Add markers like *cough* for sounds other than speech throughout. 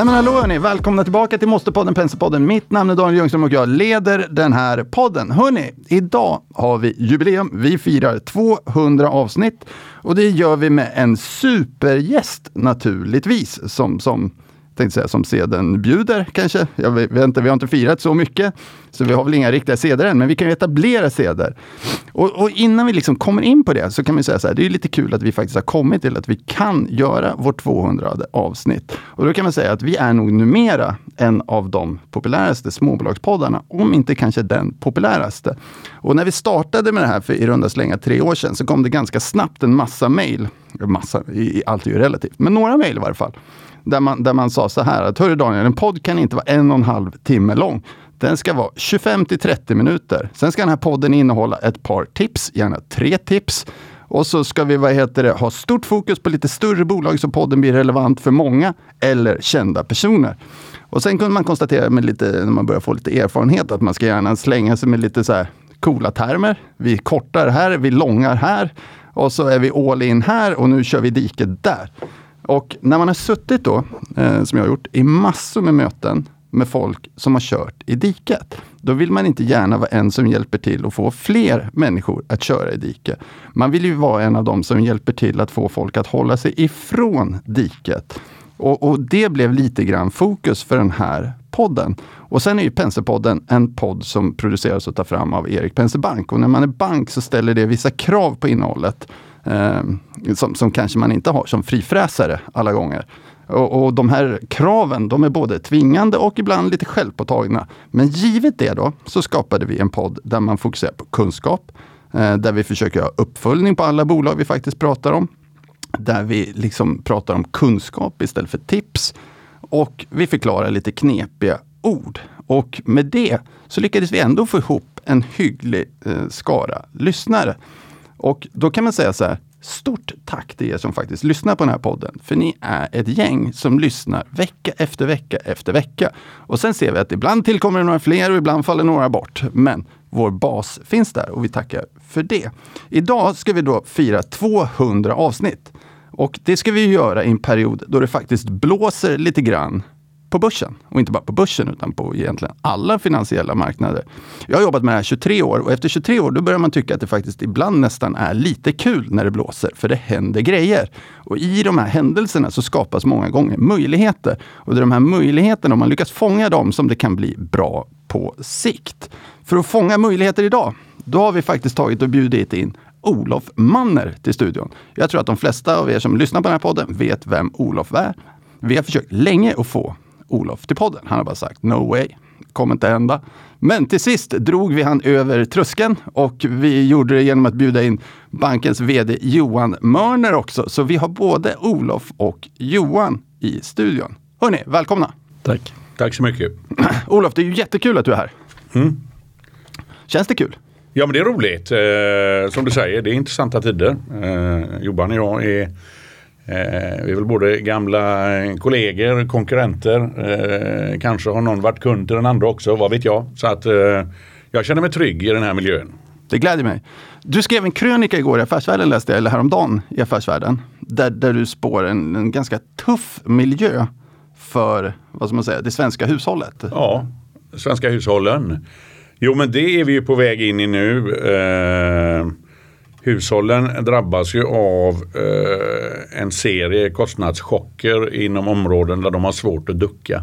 Nej men hallå hörni, välkomna tillbaka till Måste-podden Penselpodden. Mitt namn är Daniel Ljungström och jag leder den här podden. Hörni, idag har vi jubileum. Vi firar 200 avsnitt och det gör vi med en supergäst naturligtvis som, som tänkte säga, som seden bjuder kanske. Jag vet inte, vi har inte firat så mycket, så vi har väl inga riktiga seder än, men vi kan ju etablera seder. Och, och, innan vi liksom kommer in på det så kan vi säga så här, det är lite kul att vi faktiskt har kommit till att vi kan göra vårt 200 avsnitt. Och då kan man säga att vi är nog numera en av de populäraste småbolagspoddarna, om inte kanske den populäraste. Och när vi startade med det här för i runda slänga tre år sedan så kom det ganska snabbt en massa mejl. Massa, allt är ju relativt, men några mejl i varje fall där man, där man sa så här att Hörru Daniel, en podd kan inte vara en och en halv timme lång. Den ska vara 25 till 30 minuter. Sen ska den här podden innehålla ett par tips, gärna tre tips. Och så ska vi vad heter det, ha stort fokus på lite större bolag så podden blir relevant för många eller kända personer. Och sen kunde man konstatera med lite, när man börjar få lite erfarenhet att man ska gärna slänga sig med lite så här coola termer. Vi kortar här, vi långar här och så är vi all in här och nu kör vi diket där. Och när man har suttit då, eh, som jag har gjort, i massor med möten med folk som har kört i diket. Då vill man inte gärna vara en som hjälper till att få fler människor att köra i diket. Man vill ju vara en av dem som hjälper till att få folk att hålla sig ifrån diket. Och, och det blev lite grann fokus för den här podden. Och sen är ju Penserpodden en podd som produceras och tas fram av Erik Penser Bank. Och när man är bank så ställer det vissa krav på innehållet Ehm, som, som kanske man inte har som frifräsare alla gånger. Och, och, de här kraven, de är både tvingande och ibland lite självpåtagna. Men givet det då, så skapade vi en podd där man fokuserar på kunskap, eh, där vi försöker ha uppföljning på alla bolag vi faktiskt pratar om. Där vi liksom pratar om kunskap istället för tips. Och vi förklarar lite knepiga ord. Och med det så lyckades vi ändå få ihop en hygglig eh, skara lyssnare. Och då kan man säga så här, stort tack till er som faktiskt lyssnar på den här podden. För ni är ett gäng som lyssnar vecka efter vecka efter vecka. Och sen ser vi att ibland tillkommer det några fler och ibland faller några bort. Men vår bas finns där och vi tackar för det. Idag ska vi då fira 200 avsnitt. Och det ska vi göra i en period då det faktiskt blåser lite grann på börsen. Och inte bara på börsen utan på egentligen alla finansiella marknader. Jag har jobbat med det här 23 år och efter 23 år då börjar man tycka att det faktiskt ibland nästan är lite kul när det blåser, för det händer grejer. Och i de här händelserna så skapas många gånger möjligheter. Och det är de här möjligheterna, om man lyckas fånga dem, som det kan bli bra på sikt. För att fånga möjligheter idag, då har vi faktiskt tagit och bjudit in Olof Manner till studion. Jag tror att de flesta av er som lyssnar på den här podden vet vem Olof är. Vi har försökt länge att få Olof till podden. Han har bara sagt no way, kommer inte hända. Men till sist drog vi han över tröskeln och vi gjorde det genom att bjuda in bankens vd Johan Mörner också. Så vi har både Olof och Johan i studion. Hörni, välkomna! Tack! Tack så mycket! *clears throat* Olof, det är ju jättekul att du är här. Mm. Känns det kul? Ja, men det är roligt. Eh, som du säger, det är intressanta tider. Eh, Johan och jag är vi är väl både gamla kollegor, konkurrenter. Eh, kanske har någon varit kund till den andra också, vad vet jag. Så att eh, jag känner mig trygg i den här miljön. Det gläder mig. Du skrev en krönika igår i Affärsvärlden, läste jag, eller häromdagen i Affärsvärlden. Där, där du spår en, en ganska tuff miljö för vad ska man säga, det svenska hushållet. Ja, svenska hushållen. Jo men det är vi ju på väg in i nu. Eh, Hushållen drabbas ju av eh, en serie kostnadschocker inom områden där de har svårt att ducka.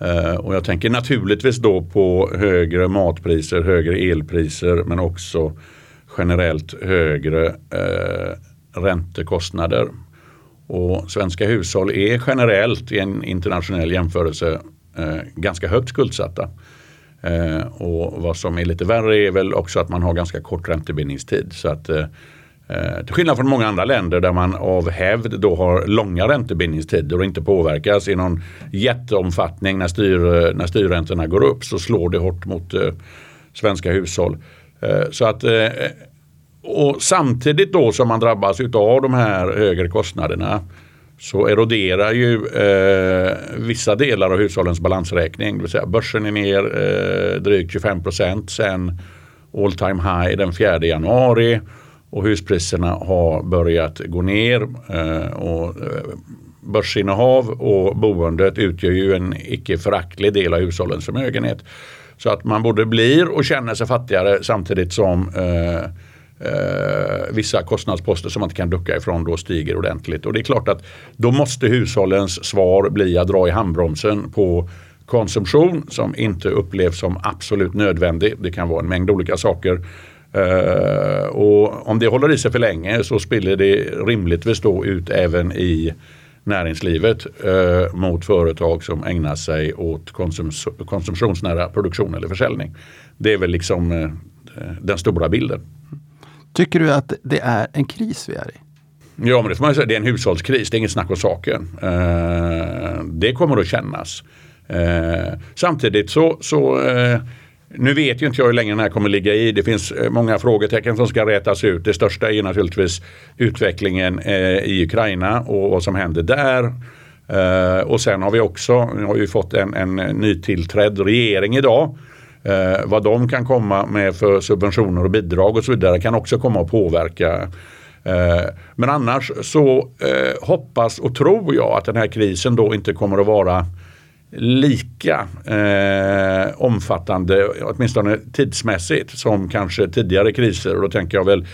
Eh, och jag tänker naturligtvis då på högre matpriser, högre elpriser men också generellt högre eh, räntekostnader. Och svenska hushåll är generellt i en internationell jämförelse eh, ganska högt skuldsatta. Eh, och vad som är lite värre är väl också att man har ganska kort räntebindningstid. Så att, eh, eh, till skillnad från många andra länder där man av hävd då har långa räntebindningstider och inte påverkas i någon jätteomfattning när, styr, eh, när styrräntorna går upp så slår det hårt mot eh, svenska hushåll. Eh, så att, eh, och samtidigt då som man drabbas av de här högre kostnaderna så eroderar ju eh, vissa delar av hushållens balansräkning. Det vill säga börsen är ner eh, drygt 25 procent sen all time high den 4 januari och huspriserna har börjat gå ner. Eh, och, eh, börsinnehav och boendet utgör ju en icke föraktlig del av hushållens förmögenhet. Så att man både blir och känner sig fattigare samtidigt som eh, eh, vissa kostnadsposter som man inte kan ducka ifrån då stiger ordentligt. Och det är klart att då måste hushållens svar bli att dra i handbromsen på konsumtion som inte upplevs som absolut nödvändig. Det kan vara en mängd olika saker. Eh, och om det håller i sig för länge så spiller det rimligtvis då ut även i näringslivet eh, mot företag som ägnar sig åt konsums konsumtionsnära produktion eller försäljning. Det är väl liksom eh, den stora bilden. Tycker du att det är en kris vi är i? Ja, men det får man säga. Det är en hushållskris. Det är inget snack om saken. Eh, det kommer att kännas. Eh, samtidigt så, så eh, nu vet ju inte jag hur länge den här kommer ligga i. Det finns många frågetecken som ska rätas ut. Det största är naturligtvis utvecklingen eh, i Ukraina och vad som händer där. Eh, och sen har vi också har ju fått en, en nytillträdd regering idag. Eh, vad de kan komma med för subventioner och bidrag och så vidare kan också komma att påverka eh, men annars så eh, hoppas och tror jag att den här krisen då inte kommer att vara lika eh, omfattande, åtminstone tidsmässigt, som kanske tidigare kriser. Och då tänker jag väl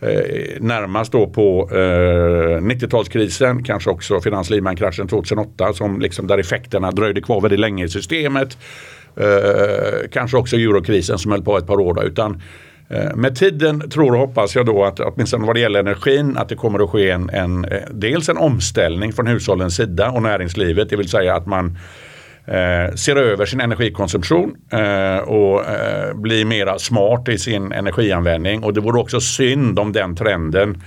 eh, närmast då på eh, 90-talskrisen, kanske också finans kraschen 2008 som liksom där effekterna dröjde kvar väldigt länge i systemet. Eh, kanske också eurokrisen som höll på ett par år. Då, utan eh, med tiden tror och hoppas jag då att åtminstone vad det gäller energin att det kommer att ske en, en eh, dels en omställning från hushållens sida och näringslivet. Det vill säga att man eh, ser över sin energikonsumtion eh, och eh, blir mera smart i sin energianvändning. Och det vore också synd om den trenden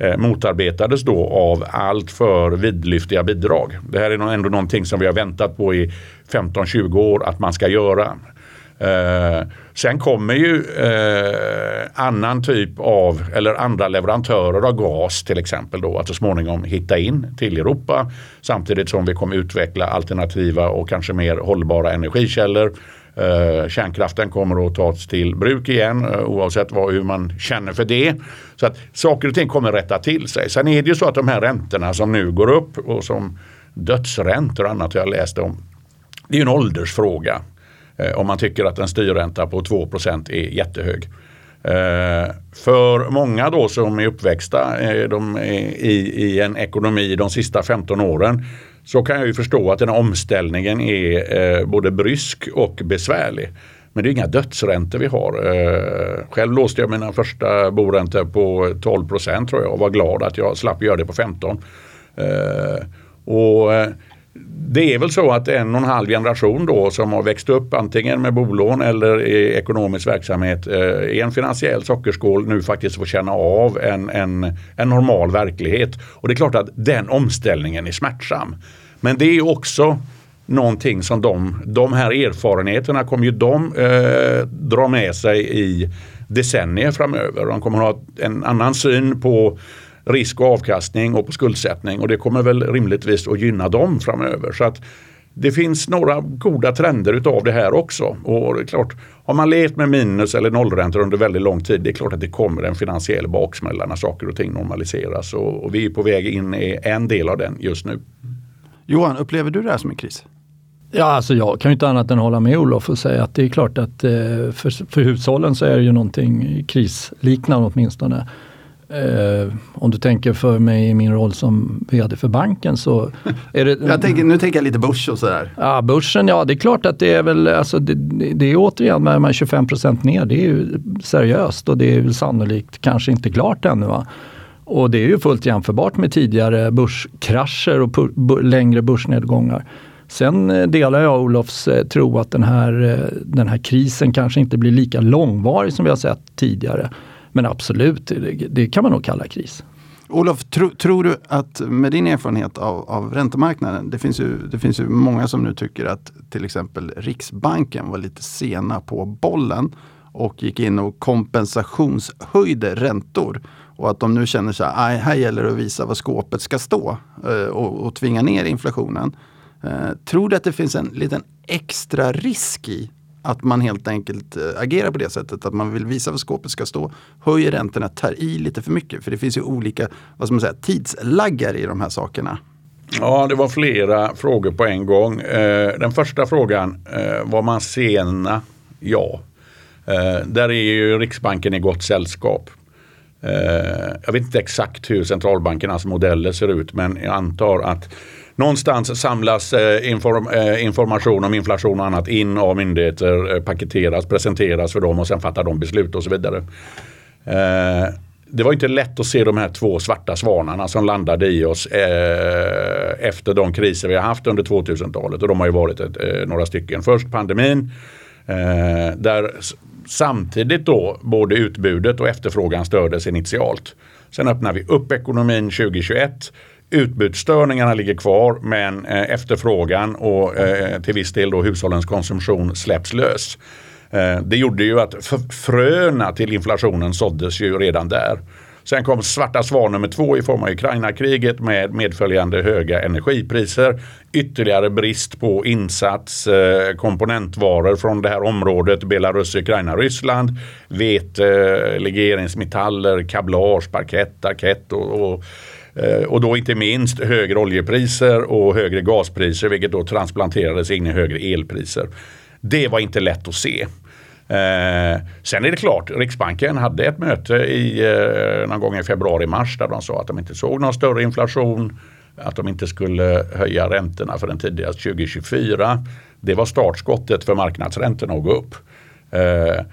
eh, motarbetades då av allt för vidlyftiga bidrag. Det här är ändå någonting som vi har väntat på i 15-20 år att man ska göra. Eh, sen kommer ju eh, annan typ av, eller andra leverantörer av gas till exempel då att så småningom hitta in till Europa. Samtidigt som vi kommer utveckla alternativa och kanske mer hållbara energikällor. Eh, kärnkraften kommer att tas till bruk igen eh, oavsett vad, hur man känner för det. Så att saker och ting kommer rätta till sig. Sen är det ju så att de här räntorna som nu går upp och som dödsräntor och annat jag läste om. Det är ju en åldersfråga. Eh, om man tycker att en styrränta på 2% är jättehög. Eh, för många då som är uppväxta eh, de är i, i en ekonomi de sista 15 åren så kan jag ju förstå att den här omställningen är eh, både brysk och besvärlig. Men det är inga dödsräntor vi har. Eh, själv låste jag mina första boräntor på 12 procent tror jag och var glad att jag slapp göra det på 15. Eh, och det är väl så att en och en halv generation då som har växt upp antingen med bolån eller i ekonomisk verksamhet eh, i en finansiell sockerskål nu faktiskt får känna av en, en, en normal verklighet. Och det är klart att den omställningen är smärtsam. Men det är också någonting som de, de här erfarenheterna kommer ju de eh, dra med sig i decennier framöver. De kommer ha en annan syn på risk och avkastning och på skuldsättning och det kommer väl rimligtvis att gynna dem framöver. Så att det finns några goda trender utav det här också. Och det är klart, har man levt med minus eller nollräntor under väldigt lång tid, det är klart att det kommer en finansiell baksmälla när saker och ting normaliseras. Och, och vi är på väg in i en del av den just nu. Johan, upplever du det här som en kris? Ja, alltså jag kan ju inte annat än hålla med Olof och säga att det är klart att eh, för, för hushållen så är det ju någonting krisliknande åtminstone. Eh, om du tänker för mig i min roll som VD för banken så är det... jag tänker, nu tänker jag lite börs och sådär. Ja, börsen, ja det är klart att det är väl, alltså det, det är återigen med, med 25% ner, det är ju seriöst och det är väl sannolikt kanske inte klart ännu. Va? Och det är ju fullt jämförbart med tidigare börskrascher och längre börsnedgångar. Sen eh, delar jag Olofs eh, tro att den här, eh, den här krisen kanske inte blir lika långvarig som vi har sett tidigare. Men absolut, det, det kan man nog kalla kris. Olof, tro, tror du att med din erfarenhet av, av räntemarknaden, det finns, ju, det finns ju många som nu tycker att till exempel Riksbanken var lite sena på bollen och gick in och kompensationshöjde räntor. Och att de nu känner så här, här gäller det att visa vad skåpet ska stå eh, och, och tvinga ner inflationen. Eh, tror du att det finns en liten extra risk i att man helt enkelt eh, agerar på det sättet. Att man vill visa var skåpet ska stå. Höjer räntorna, tar i lite för mycket. För det finns ju olika vad ska man säga, tidslaggar i de här sakerna. Ja, det var flera frågor på en gång. Eh, den första frågan, eh, var man sena? Ja. Där är ju Riksbanken i gott sällskap. Jag vet inte exakt hur centralbankernas modeller ser ut men jag antar att någonstans samlas eh, inform eh, information om inflation och annat in av myndigheter, eh, paketeras, presenteras för dem och sen fattar de beslut och så vidare det var inte lätt att se de här två svarta svanarna som landade i oss efter de kriser vi har haft under 2000-talet. Och de har ju varit ett, några stycken. Först pandemin där samtidigt då både utbudet och efterfrågan stördes initialt. Sen öppnar vi upp ekonomin 2021. Utbudsstörningarna ligger kvar men eh, efterfrågan och eh, till viss del då hushållens konsumtion släpps lös. Eh, det gjorde ju att fröna till inflationen såddes ju redan där. Sen kom svarta svan nummer två i form av Ukraina-kriget med medföljande höga energipriser. Ytterligare brist på insats, komponentvaror från det här området, Belarus, Ukraina, Ryssland. Vete, legeringsmetaller, kablage, parkett, arkett och, och Eh, och då inte minst högre oljepriser och högre gaspriser vilket då transplanterades in i högre elpriser. Det var inte lätt att se. Eh, sen är det klart, Riksbanken hade ett möte i, eh, någon gång i februari-mars där de sa att de inte såg någon större inflation. Att de inte skulle höja räntorna förrän tidigast 2024. Det var startskottet för marknadsräntorna att gå upp. Eh,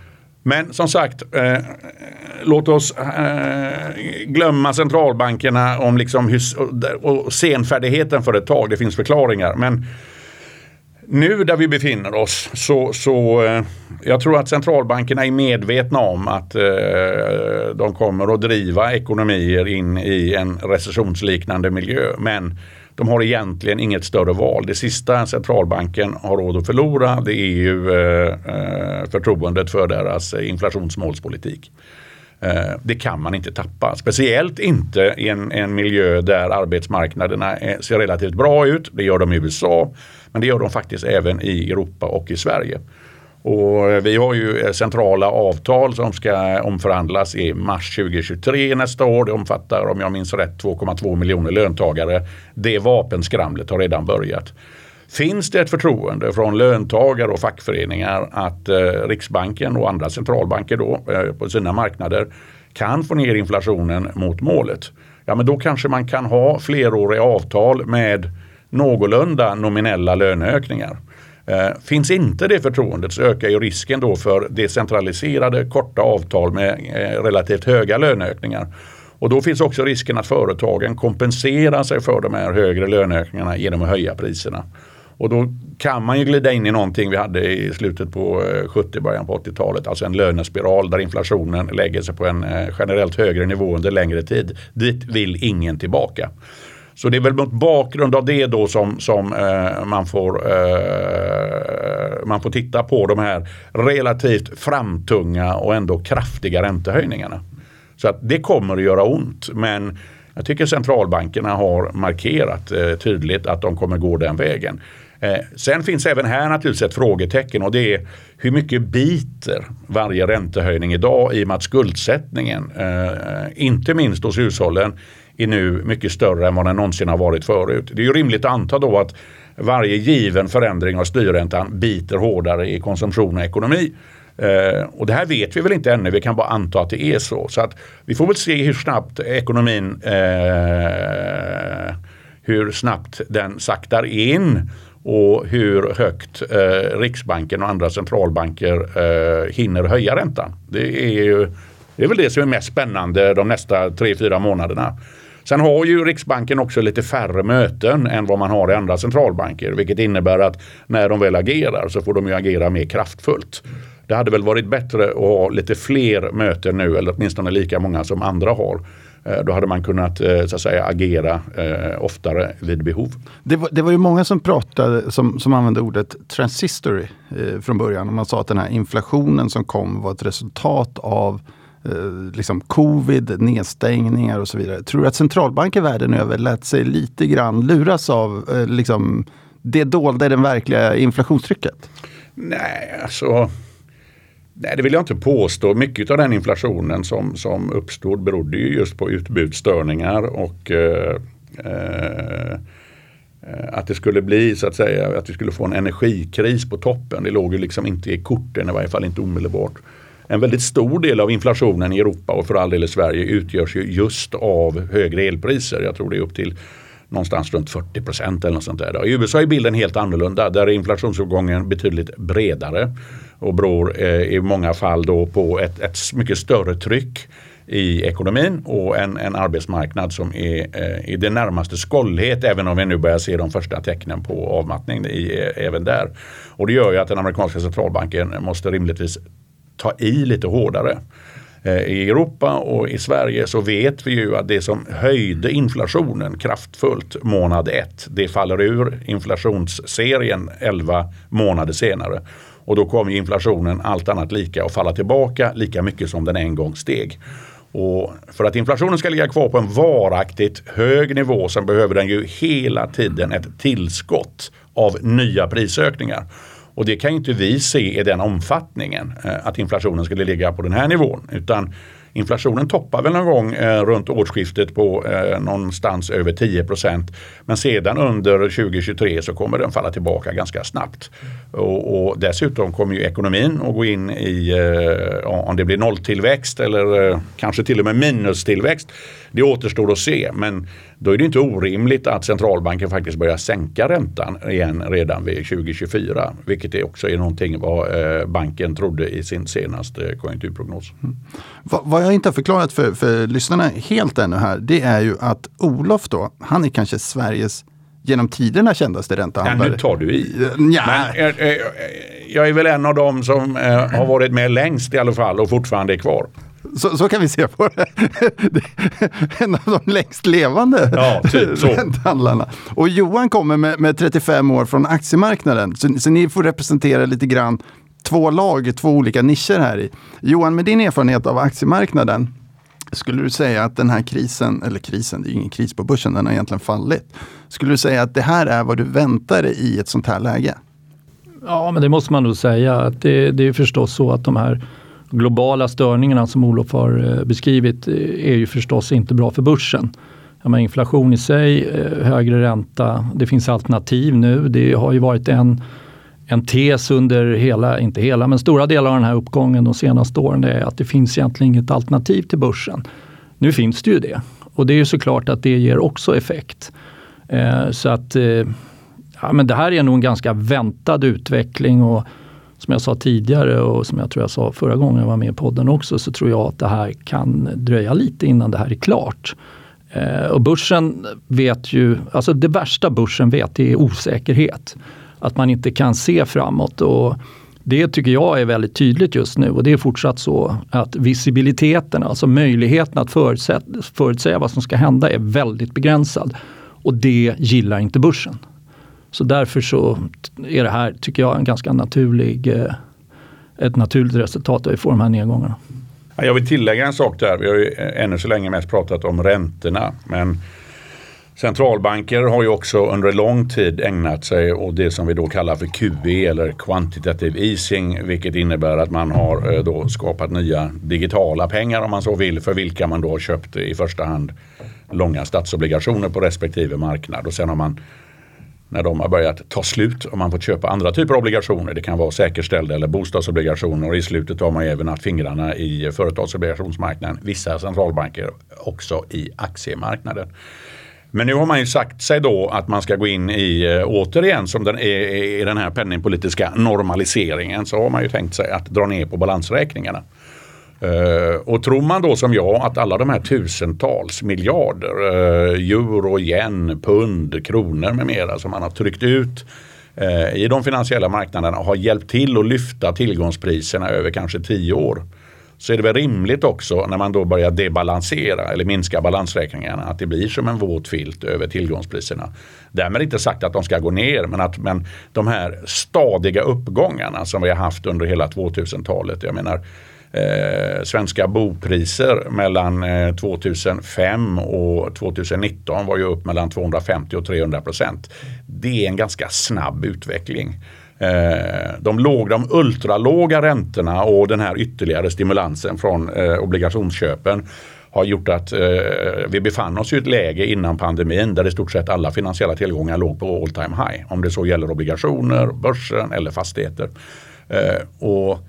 men som sagt, eh, låt oss eh, glömma centralbankerna om liksom hus och senfärdigheten för ett tag. Det finns förklaringar. Men nu där vi befinner oss så, så eh, jag tror att centralbankerna är medvetna om att eh, de kommer att driva ekonomier in i en recessionsliknande miljö. Men de har egentligen inget större val. Det sista centralbanken har råd att förlora det är ju eh, eh förtroendet för deras eh, inflationsmålspolitik. Eh, det kan man inte tappa. Speciellt inte i en, en miljö där arbetsmarknaderna ser relativt bra ut. Det gör de i USA. Men det gör de faktiskt även i Europa och i Sverige. Och vi har ju eh, centrala avtal som ska omförhandlas i mars 2023 nästa år. Det omfattar om jag minns rätt 2,2 miljoner löntagare. Det vapenskramlet har redan börjat. Finns det ett förtroende från löntagare och fackföreningar att eh, Riksbanken och andra centralbanker då, eh, på sina marknader kan få ner inflationen mot målet. Ja men då kanske man kan ha fleråriga avtal med någorlunda nominella löneökningar. Eh, finns inte det förtroendet så ökar ju risken då för decentraliserade korta avtal med eh, relativt höga löneökningar. Och då finns också risken att företagen kompenserar sig för de här högre löneökningarna genom att höja priserna. Och då kan man ju glida in i någonting vi hade i slutet på eh, 70-början på 80-talet. Alltså en lönespiral där inflationen lägger sig på en eh, generellt högre nivå under längre tid. Dit vill ingen tillbaka. Så det är väl mot bakgrund av det då som, som eh, man, får, eh, man får titta på de här relativt framtunga och ändå kraftiga räntehöjningarna. Så att det kommer att göra ont. Men jag tycker centralbankerna har markerat eh, tydligt att de kommer gå den vägen. Eh, sen finns även här naturligtvis ett frågetecken och det är hur mycket biter varje räntehöjning idag i och med att skuldsättningen, eh, inte minst hos hushållen, är nu mycket större än vad den någonsin har varit förut. Det är ju rimligt att anta då att varje given förändring av styrräntan biter hårdare i konsumtion och ekonomi. Eh, och det här vet vi väl inte ännu, vi kan bara anta att det är så. Så att vi får väl se hur snabbt ekonomin, eh, hur snabbt den saktar in och hur högt eh, Riksbanken och andra centralbanker eh, hinner höja räntan. Det är, ju, det är väl det som är mest spännande de nästa tre fyra månaderna. Sen har ju Riksbanken också lite färre möten än vad man har i andra centralbanker. Vilket innebär att när de väl agerar så får de ju agera mer kraftfullt. Det hade väl varit bättre att ha lite fler möten nu eller åtminstone lika många som andra har. Eh, då hade man kunnat eh, så att säga, agera eh, oftare vid behov. Det var, det var ju många som pratade, som, som använde ordet transistory eh, från början. Man sa att den här inflationen som kom var ett resultat av Eh, liksom covid, nedstängningar och så vidare. Tror du att centralbanker världen över lät sig lite grann luras av eh, liksom, det dolda i det verkliga inflationstrycket? Nej, alltså Nej, det vill jag inte påstå. Mycket av den inflationen som, som uppstod berodde ju just på utbudsstörningar och eh, eh, att det skulle bli så att säga att vi skulle få en energikris på toppen. Det låg ju liksom inte i korten, i varje fall inte omedelbart. En väldigt stor del av inflationen i Europa och för all del i Sverige utgörs ju just av högre elpriser. Jag tror det är upp till någonstans runt 40 procent eller något sånt där. I USA är bilden helt annorlunda. Där är inflationsuppgången betydligt bredare och beror eh, i många fall då på ett, ett mycket större tryck i ekonomin och en, en arbetsmarknad som är eh, i det närmaste skållhet även om vi nu börjar se de första tecknen på avmattning i, eh, även där. Och det gör ju att den amerikanska centralbanken måste rimligtvis ta i lite hårdare. Eh, I Europa och i Sverige så vet vi ju att det som höjde inflationen kraftfullt månad ett, det faller ur inflationsserien 11 månader senare. Och då kommer inflationen allt annat lika att falla tillbaka lika mycket som den en gång steg. Och för att inflationen ska ligga kvar på en varaktigt hög nivå så behöver den ju hela tiden ett tillskott av nya prisökningar. Och det kan inte vi se i den omfattningen eh, att inflationen skulle ligga på den här nivån. Utan Inflationen toppar väl någon gång eh, runt årsskiftet på eh, någonstans över 10% Men sedan under 2023 så kommer den falla tillbaka ganska snabbt. Och, och dessutom kommer ju ekonomin att gå in i, om det blir nolltillväxt eller kanske till och med minustillväxt. Det återstår att se men då är det inte orimligt att centralbanken faktiskt börjar sänka räntan igen redan vid 2024. Vilket är också är någonting vad eh, banken trodde i sin senaste konjunkturprognos. Mm. Vad jag inte har förklarat för, för lyssnarna helt ännu här, det är ju att Olof då, han är kanske Sveriges genom tiderna kändaste räntehandlare. Ja, nu tar du i. Ja. Men, jag, jag är väl en av dem som har varit med längst i alla fall och fortfarande är kvar. Så, så, kan vi se på det. *laughs* en av de längst levande ja, typ räntehandlarna. Och Johan kommer med, med 35 år från aktiemarknaden. Så, så, ni får representera lite grann två lag, två olika nischer här i. Johan, med din erfarenhet av aktiemarknaden, skulle du säga att den här krisen, eller krisen, det är ingen kris på börsen, den har egentligen fallit. Skulle du säga att det här är vad du väntar dig i ett sånt här läge? Ja, men det måste man nog säga. Att det, det är förstås så att de här globala störningarna som Olof har eh, beskrivit eh, är ju förstås inte bra för börsen. Menar, inflation i sig, eh, högre ränta, det finns alternativ nu. Det har ju varit en, en tes under hela, inte hela, men stora delar av den här uppgången de senaste åren. Det är att det finns egentligen inget alternativ till börsen. Nu finns det ju det och det är ju såklart att det ger också effekt. Eh, så att eh, ja, men det här är nog en ganska väntad utveckling och som jag sa tidigare och som jag tror jag sa förra gången jag var med i podden också, så tror jag att det här kan dröja lite innan det här är klart. Eh, och börsen vet ju, alltså det värsta börsen vet det är osäkerhet. Att man inte kan se framåt. Och det tycker jag är väldigt tydligt just nu och det är fortsatt så att visibiliteten, alltså möjligheten att förutsäga vad som ska hända är väldigt begränsad. Och det gillar inte börsen. Så därför så är det här, tycker jag, en ganska naturlig, eh, ett naturligt resultat att vi får de här nedgångarna. Jag vill tillägga en sak där. Vi har ju eh, ännu så länge mest pratat om räntorna. Men centralbanker har ju också under lång tid ägnat sig åt det som vi då kallar för QE eller quantitative easing. Vilket innebär att man har eh, då skapat nya digitala pengar om man så vill. För vilka man då har köpt i första hand långa statsobligationer på respektive marknad. Och sen har man när de har börjat ta slut och man fått köpa andra typer av obligationer. Det kan vara säkerställda eller bostadsobligationer och i slutet har man även haft fingrarna i företagsobligationsmarknaden. Vissa centralbanker också i aktiemarknaden. Men nu har man ju sagt sig då att man ska gå in i, eh, återigen som den är, i den här penningpolitiska normaliseringen, så har man ju tänkt sig att dra ner på balansräkningarna. Eh, och tror man då som jag att alla de här tusentals miljarder eh, euro, yen, pund, kronor med mera som man har tryckt ut eh, i de finansiella marknaderna har hjälpt till att lyfta tillgångspriserna över kanske tio år. Så är det väl rimligt också när man då börjar debalansera eller minska balansräkningarna att det blir som en våt filt över tillgångspriserna. Därmed inte sagt att de ska gå ner men att men de här stadiga uppgångarna som vi har haft under hela 2000-talet. Jag menar eh, svenska bopriser mellan eh, 2005 och 2019 var ju upp mellan 250 och 300 procent. Det är en ganska snabb utveckling. Eh, de, låg, de ultralåga räntorna och den här ytterligare stimulansen från eh, obligationsköpen har gjort att eh, vi befann oss i ett läge innan pandemin där i stort sett alla finansiella tillgångar låg på all time high. Om det så gäller obligationer, börsen eller fastigheter. Eh, och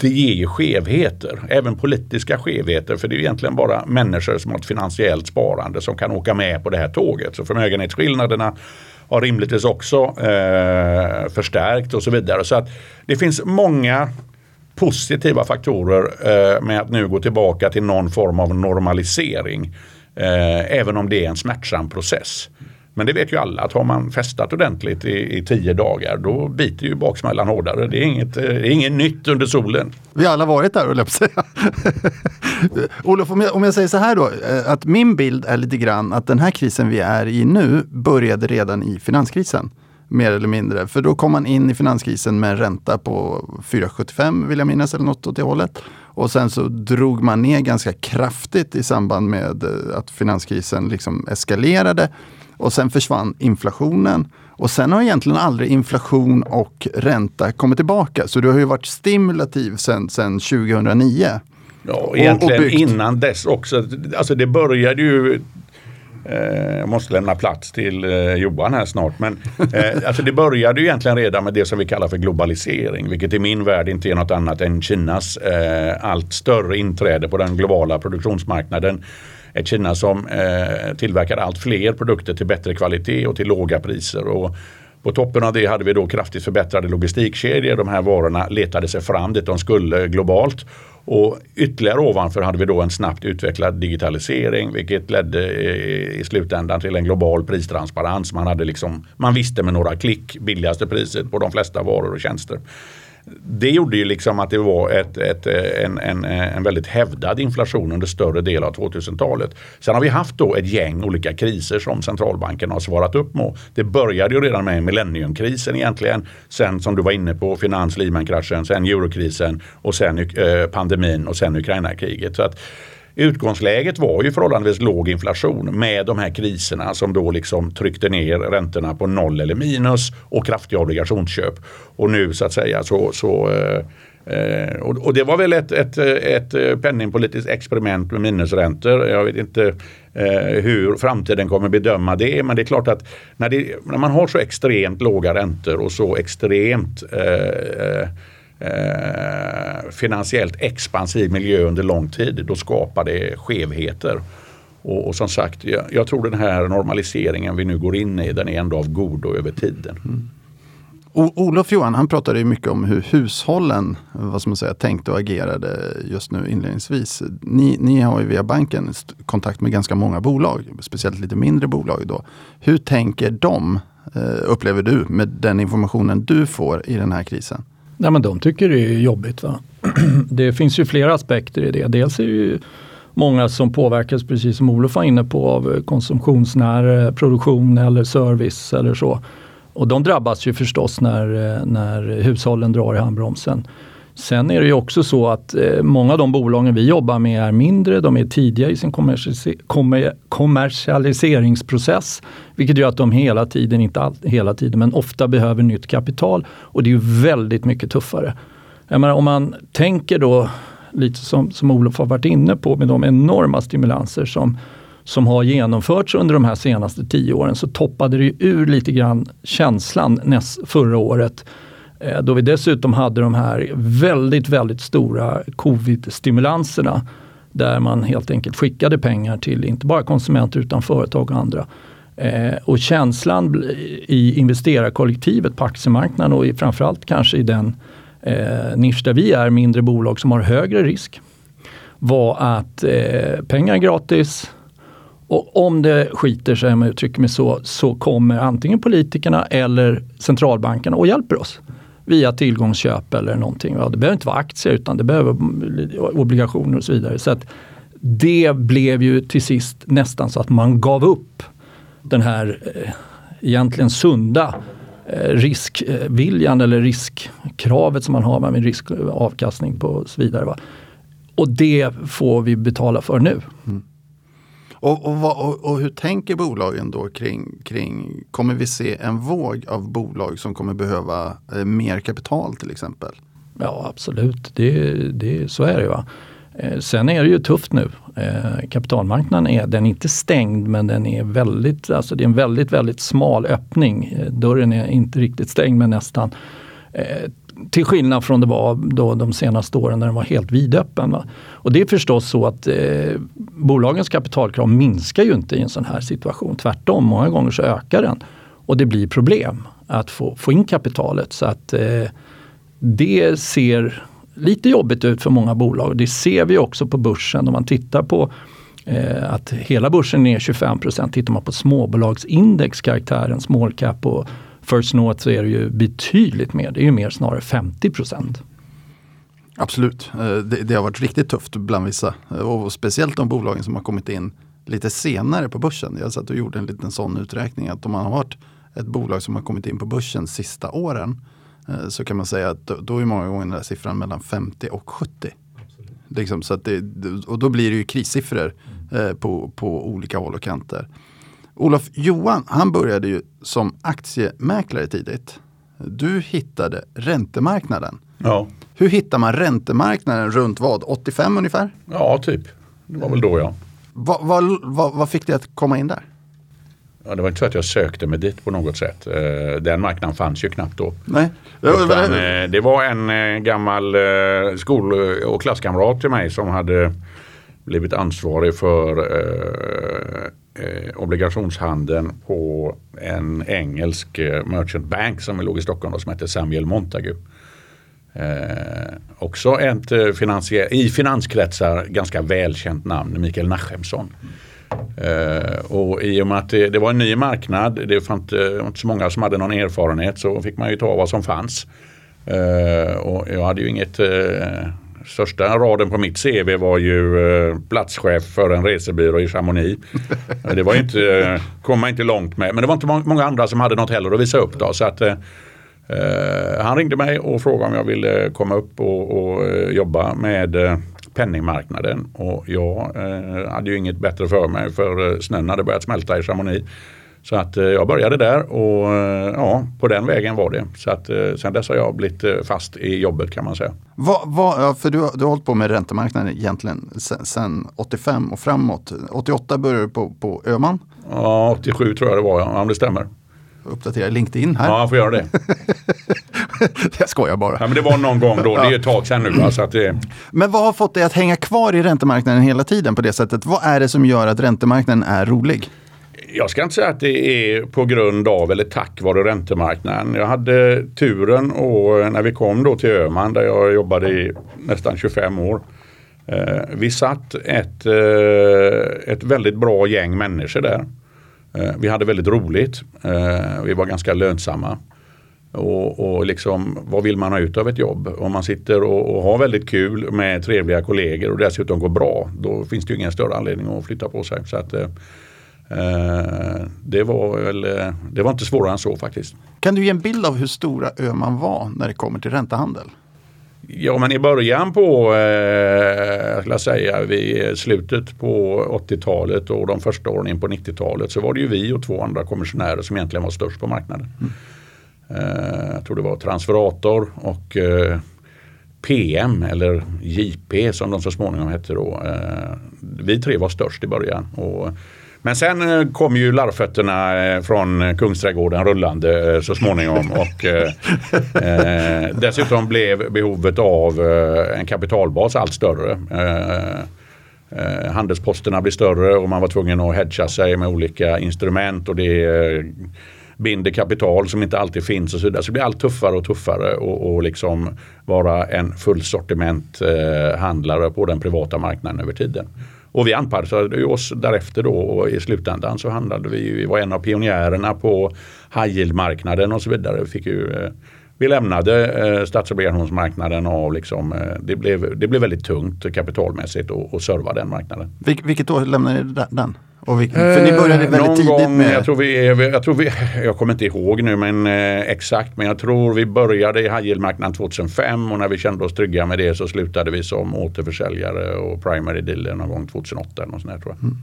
det ger ju skevheter, även politiska skevheter. För det är egentligen bara människor som har ett finansiellt sparande som kan åka med på det här tåget. Så förmögenhetsskillnaderna har rimligtvis också eh, förstärkt och så vidare. Så att det finns många positiva faktorer eh, med att nu gå tillbaka till någon form av normalisering. Eh, även om det är en smärtsam process. Men det vet ju alla att har man festat ordentligt i, i tio dagar då biter ju baksmällan hårdare. Det är inget, eh, det är inget nytt under solen. Vi har alla varit där, höll jag säga. *laughs* Olof, om jag, om jag säger så här då, eh, att min bild är lite grann att den här krisen vi är i nu började redan i finanskrisen. Mer eller mindre. För då kom man in i finanskrisen med en ränta på 4,75 vill jag minnas, eller något åt det hållet. Och sen så drog man ner ganska kraftigt i samband med eh, att finanskrisen liksom eskalerade. Och sen försvann inflationen. Och sen har egentligen aldrig inflation och ränta kommit tillbaka. Så du har ju varit stimulativ sen, sen 2009. Ja, egentligen och, och innan dess också. Alltså det började ju jag eh, måste lämna plats till eh, Johan här snart. Men eh, *laughs* alltså det började ju egentligen redan med det som vi kallar för globalisering. Vilket i min värld inte är något annat än Kinas allt större inträde på den globala produktionsmarknaden. Ett Kina som eh, tillverkar allt fler produkter till bättre kvalitet och till låga priser. Och på toppen av det hade vi då kraftigt förbättrade logistikkedjor. De här varorna letade sig fram dit de skulle globalt. Och ytterligare ovanför hade vi då en snabbt utvecklad digitalisering vilket ledde eh, i slutändan till en global pristransparens. Man, hade liksom, man visste med några klick billigaste priset på de flesta varor och tjänster det gjorde ju liksom att det var ett, ett, en, en, en väldigt hävdad inflation under större del av 2000-talet. Sen har vi haft då ett gäng olika kriser som centralbanken har svarat upp mot. Det började ju redan med millenniumkrisen egentligen. Sen som du var inne på finans Lehman-kraschen, sen eurokrisen och sen eh, pandemin och sen Ukraina-kriget. Så att Utgångsläget var ju förhållandevis låg inflation med de här kriserna som då liksom tryckte ner räntorna på noll eller minus och kraftiga obligationsköp. Och nu så att säga så, så Eh, eh och, och, det var väl ett, ett, ett eh, penningpolitiskt experiment med minusräntor. Jag vet inte eh, hur framtiden kommer bedöma det. Men det är klart att när, det, när man har så extremt låga räntor och så extremt eh, eh, finansiellt expansiv miljö under lång tid, då skapar det skevheter. Och, och som sagt, jag, jag, tror den här normaliseringen vi nu går in i, den är ändå av godo över tiden. Mm. Olof Johan, han pratade mycket om hur hushållen vad ska man säga, tänkte och agerade just nu inledningsvis. Ni, ni har ju via banken kontakt med ganska många bolag, speciellt lite mindre bolag. Då. Hur tänker de, eh, upplever du, med den informationen du får i den här krisen? Nej, men de tycker det är jobbigt. Va? *clears throat* Det finns ju flera aspekter i det. Dels är det ju många som påverkas, precis som Olof var inne på, av konsumtionsnära eh, produktion eller service eller så. Och de drabbas ju förstås när, eh, när hushållen drar i handbromsen. Sen är det ju också så att eh, många av de bolagen vi jobbar med är mindre, de är tidiga i sin kommersialiseringsprocess. Vilket gör att de hela tiden, inte all, hela tiden, men ofta behöver nytt kapital. Och det är ju väldigt mycket tuffare. Jag menar, om man tänker då, lite som, som Olof har varit inne på, med de enorma stimulanser som som har genomförts under de här senaste tio åren så toppade det ju ur lite grann känslan näst, förra året eh, då vi dessutom hade de här väldigt, väldigt stora covid-stimulanserna där man helt enkelt skickade pengar till inte bara konsumenter utan företag och andra. Eh, och känslan i investerarkollektivet på aktiemarknaden och i, framförallt kanske i den eh, nisch där vi är, mindre bolag som har högre risk, var att eh, pengar är gratis, och om det skiter sig, om jag uttrycker mig så, så kommer antingen politikerna eller centralbankerna och hjälper oss via tillgångsköp eller någonting. Ja, det behöver inte vara aktier utan det behöver vara obligationer och så vidare. Så att det blev ju till sist nästan så att man gav upp den här eh, egentligen sunda riskviljan eller riskkravet som man har med riskavkastning på och så vidare. Va? Och det får vi betala för nu. Mm. Och, och, och, och, hur tänker bolagen då kring, kring, kommer vi se en våg av bolag som kommer behöva eh, mer kapital till exempel? Ja absolut, det, det, så är det. Va? Eh, sen är det ju tufft nu. Eh, kapitalmarknaden är, den är inte stängd men den är väldigt, alltså det är en väldigt, väldigt smal öppning. Eh, dörren är inte riktigt stängd men nästan. Till skillnad från det var då de senaste åren när den var helt vidöppen. Va? Och det är förstås så att eh, bolagens kapitalkrav minskar ju inte i en sån här situation. Tvärtom, många gånger så ökar den. Och det blir problem att få, få in kapitalet. Så att eh, det ser lite jobbigt ut för många bolag. Det ser vi också på börsen om man tittar på eh, att hela börsen är ner 25 procent. Tittar man på småbolagsindex, karaktären small cap och First North så är det ju betydligt mer. Det är ju mer snarare 50 procent. Absolut, eh, det, det, har varit riktigt tufft bland vissa. Eh, och speciellt de bolagen som har kommit in lite senare på börsen. Jag satt och gjorde en liten sån uträkning att om man har varit ett bolag som har kommit in på börsen sista åren Eh, så kan man säga att då, är många gånger den där siffran mellan 50 och 70. Liksom, så det, och då blir det ju krissiffror eh, på, på olika håll och kanter. Olof Johan, han började ju som aktiemäklare tidigt. Du hittade räntemarknaden. Ja. Hur hittar man räntemarknaden runt vad? 85 ungefär? Ja, typ. Det var väl då ja. Vad, vad, vad, vad fick dig att komma in där? Ja, det var inte så att jag sökte mig dit på något sätt. Eh, den marknaden fanns ju knappt då. Nej. Utan, eh, det var en eh, gammal skol och klasskamrat till mig som hade blivit ansvarig för eh, obligationshandeln på en engelsk merchant bank som låg i Stockholm och som hette Samuel Montague. Eh, också ett i finanskretsar ganska välkänt namn, Mikael Nachemsson. Uh, och i och med att det, det, var en ny marknad, det var inte, så många som hade någon erfarenhet så fick man ju ta vad som fanns. Uh, och jag hade ju inget uh, Största raden på mitt CV var ju platschef för en resebyrå i Chamonix. *laughs* det var inte, kom man inte långt med. Men det var inte många andra som hade något heller att visa upp. Då, så att, han ringde mig och frågade om jag ville komma upp och, och jobba med penningmarknaden. Och jag eh, hade ju inget bättre för mig för eh, snön hade börjat smälta i Chamonix. Så att eh, jag började där och eh, ja, på den vägen var det. Så att eh, sen dess har jag blivit eh, fast i jobbet kan man säga. Vad, vad, för du, du har hållit på med räntemarknaden egentligen sen, sen 85 och framåt. 88 började du på, på Öman. Ja, 87 tror jag det var, ja, om det stämmer. Uppdatera LinkedIn här. Ja, jag får göra det. *laughs* jag skojar bara. Ja, men det var någon gång då, det är ett tag sedan nu. Så att det... Men vad har fått dig att hänga kvar i räntemarknaden hela tiden på det sättet? Vad är det som gör att räntemarknaden är rolig? Jag ska inte säga att det är på grund av eller tack vare räntemarknaden. Jag hade turen och när vi kom då till Öman där jag jobbade i nästan 25 år. Eh, vi satt ett, eh, ett väldigt bra gäng människor där. Eh, vi hade väldigt roligt. Eh, vi var ganska lönsamma. Och, och liksom, vad vill man ha ut av ett jobb? Om man sitter och, och, har väldigt kul med trevliga kollegor och dessutom går bra. Då finns det ju ingen större anledning att flytta på sig. Så att, eh, eh det, var väl, eh, det var inte svårare än så faktiskt. Kan du ge en bild av hur stora Öman var när det kommer till räntehandel? Ja men i början på, eh, jag säga, vid slutet på 80-talet och de första åren in på 90-talet så var det ju vi och två andra kommissionärer som egentligen var störst på marknaden. Mm. Eh, jag tror det var Transferator och eh, PM eller JP som de så småningom hette då. Eh, vi tre var störst i början. Och, men sen eh, kom ju larvfötterna eh, från Kungsträdgården rullande eh, så småningom. *laughs* och eh, dessutom blev behovet av en kapitalbas allt större. Eh, handelsposterna blir större och man var tvungen att hedga sig med olika instrument. och det binder kapital som inte alltid finns och så vidare. Så det blir allt tuffare och tuffare och, och liksom vara en fullsortiment eh, handlare på den privata marknaden över tiden. Och vi anpassade oss därefter då och i slutändan så handlade vi, vi var en av pionjärerna på high yield-marknaden och så vidare. Vi, fick ju, eh, vi lämnade eh, statsobligationsmarknaden och liksom, eh, det, blev, det blev väldigt tungt kapitalmässigt att serva den marknaden. Vil, vilket år lämnade ni den? Och vi, för ni började väldigt Någon tidigt gång, med... Jag, tror vi, jag, tror vi, jag kommer inte ihåg nu men eh, exakt men jag tror vi började i high marknaden 2005 och när vi kände oss trygga med det så slutade vi som återförsäljare och primary dealer någon gång 2008. Eller sånt där, tror jag. Mm.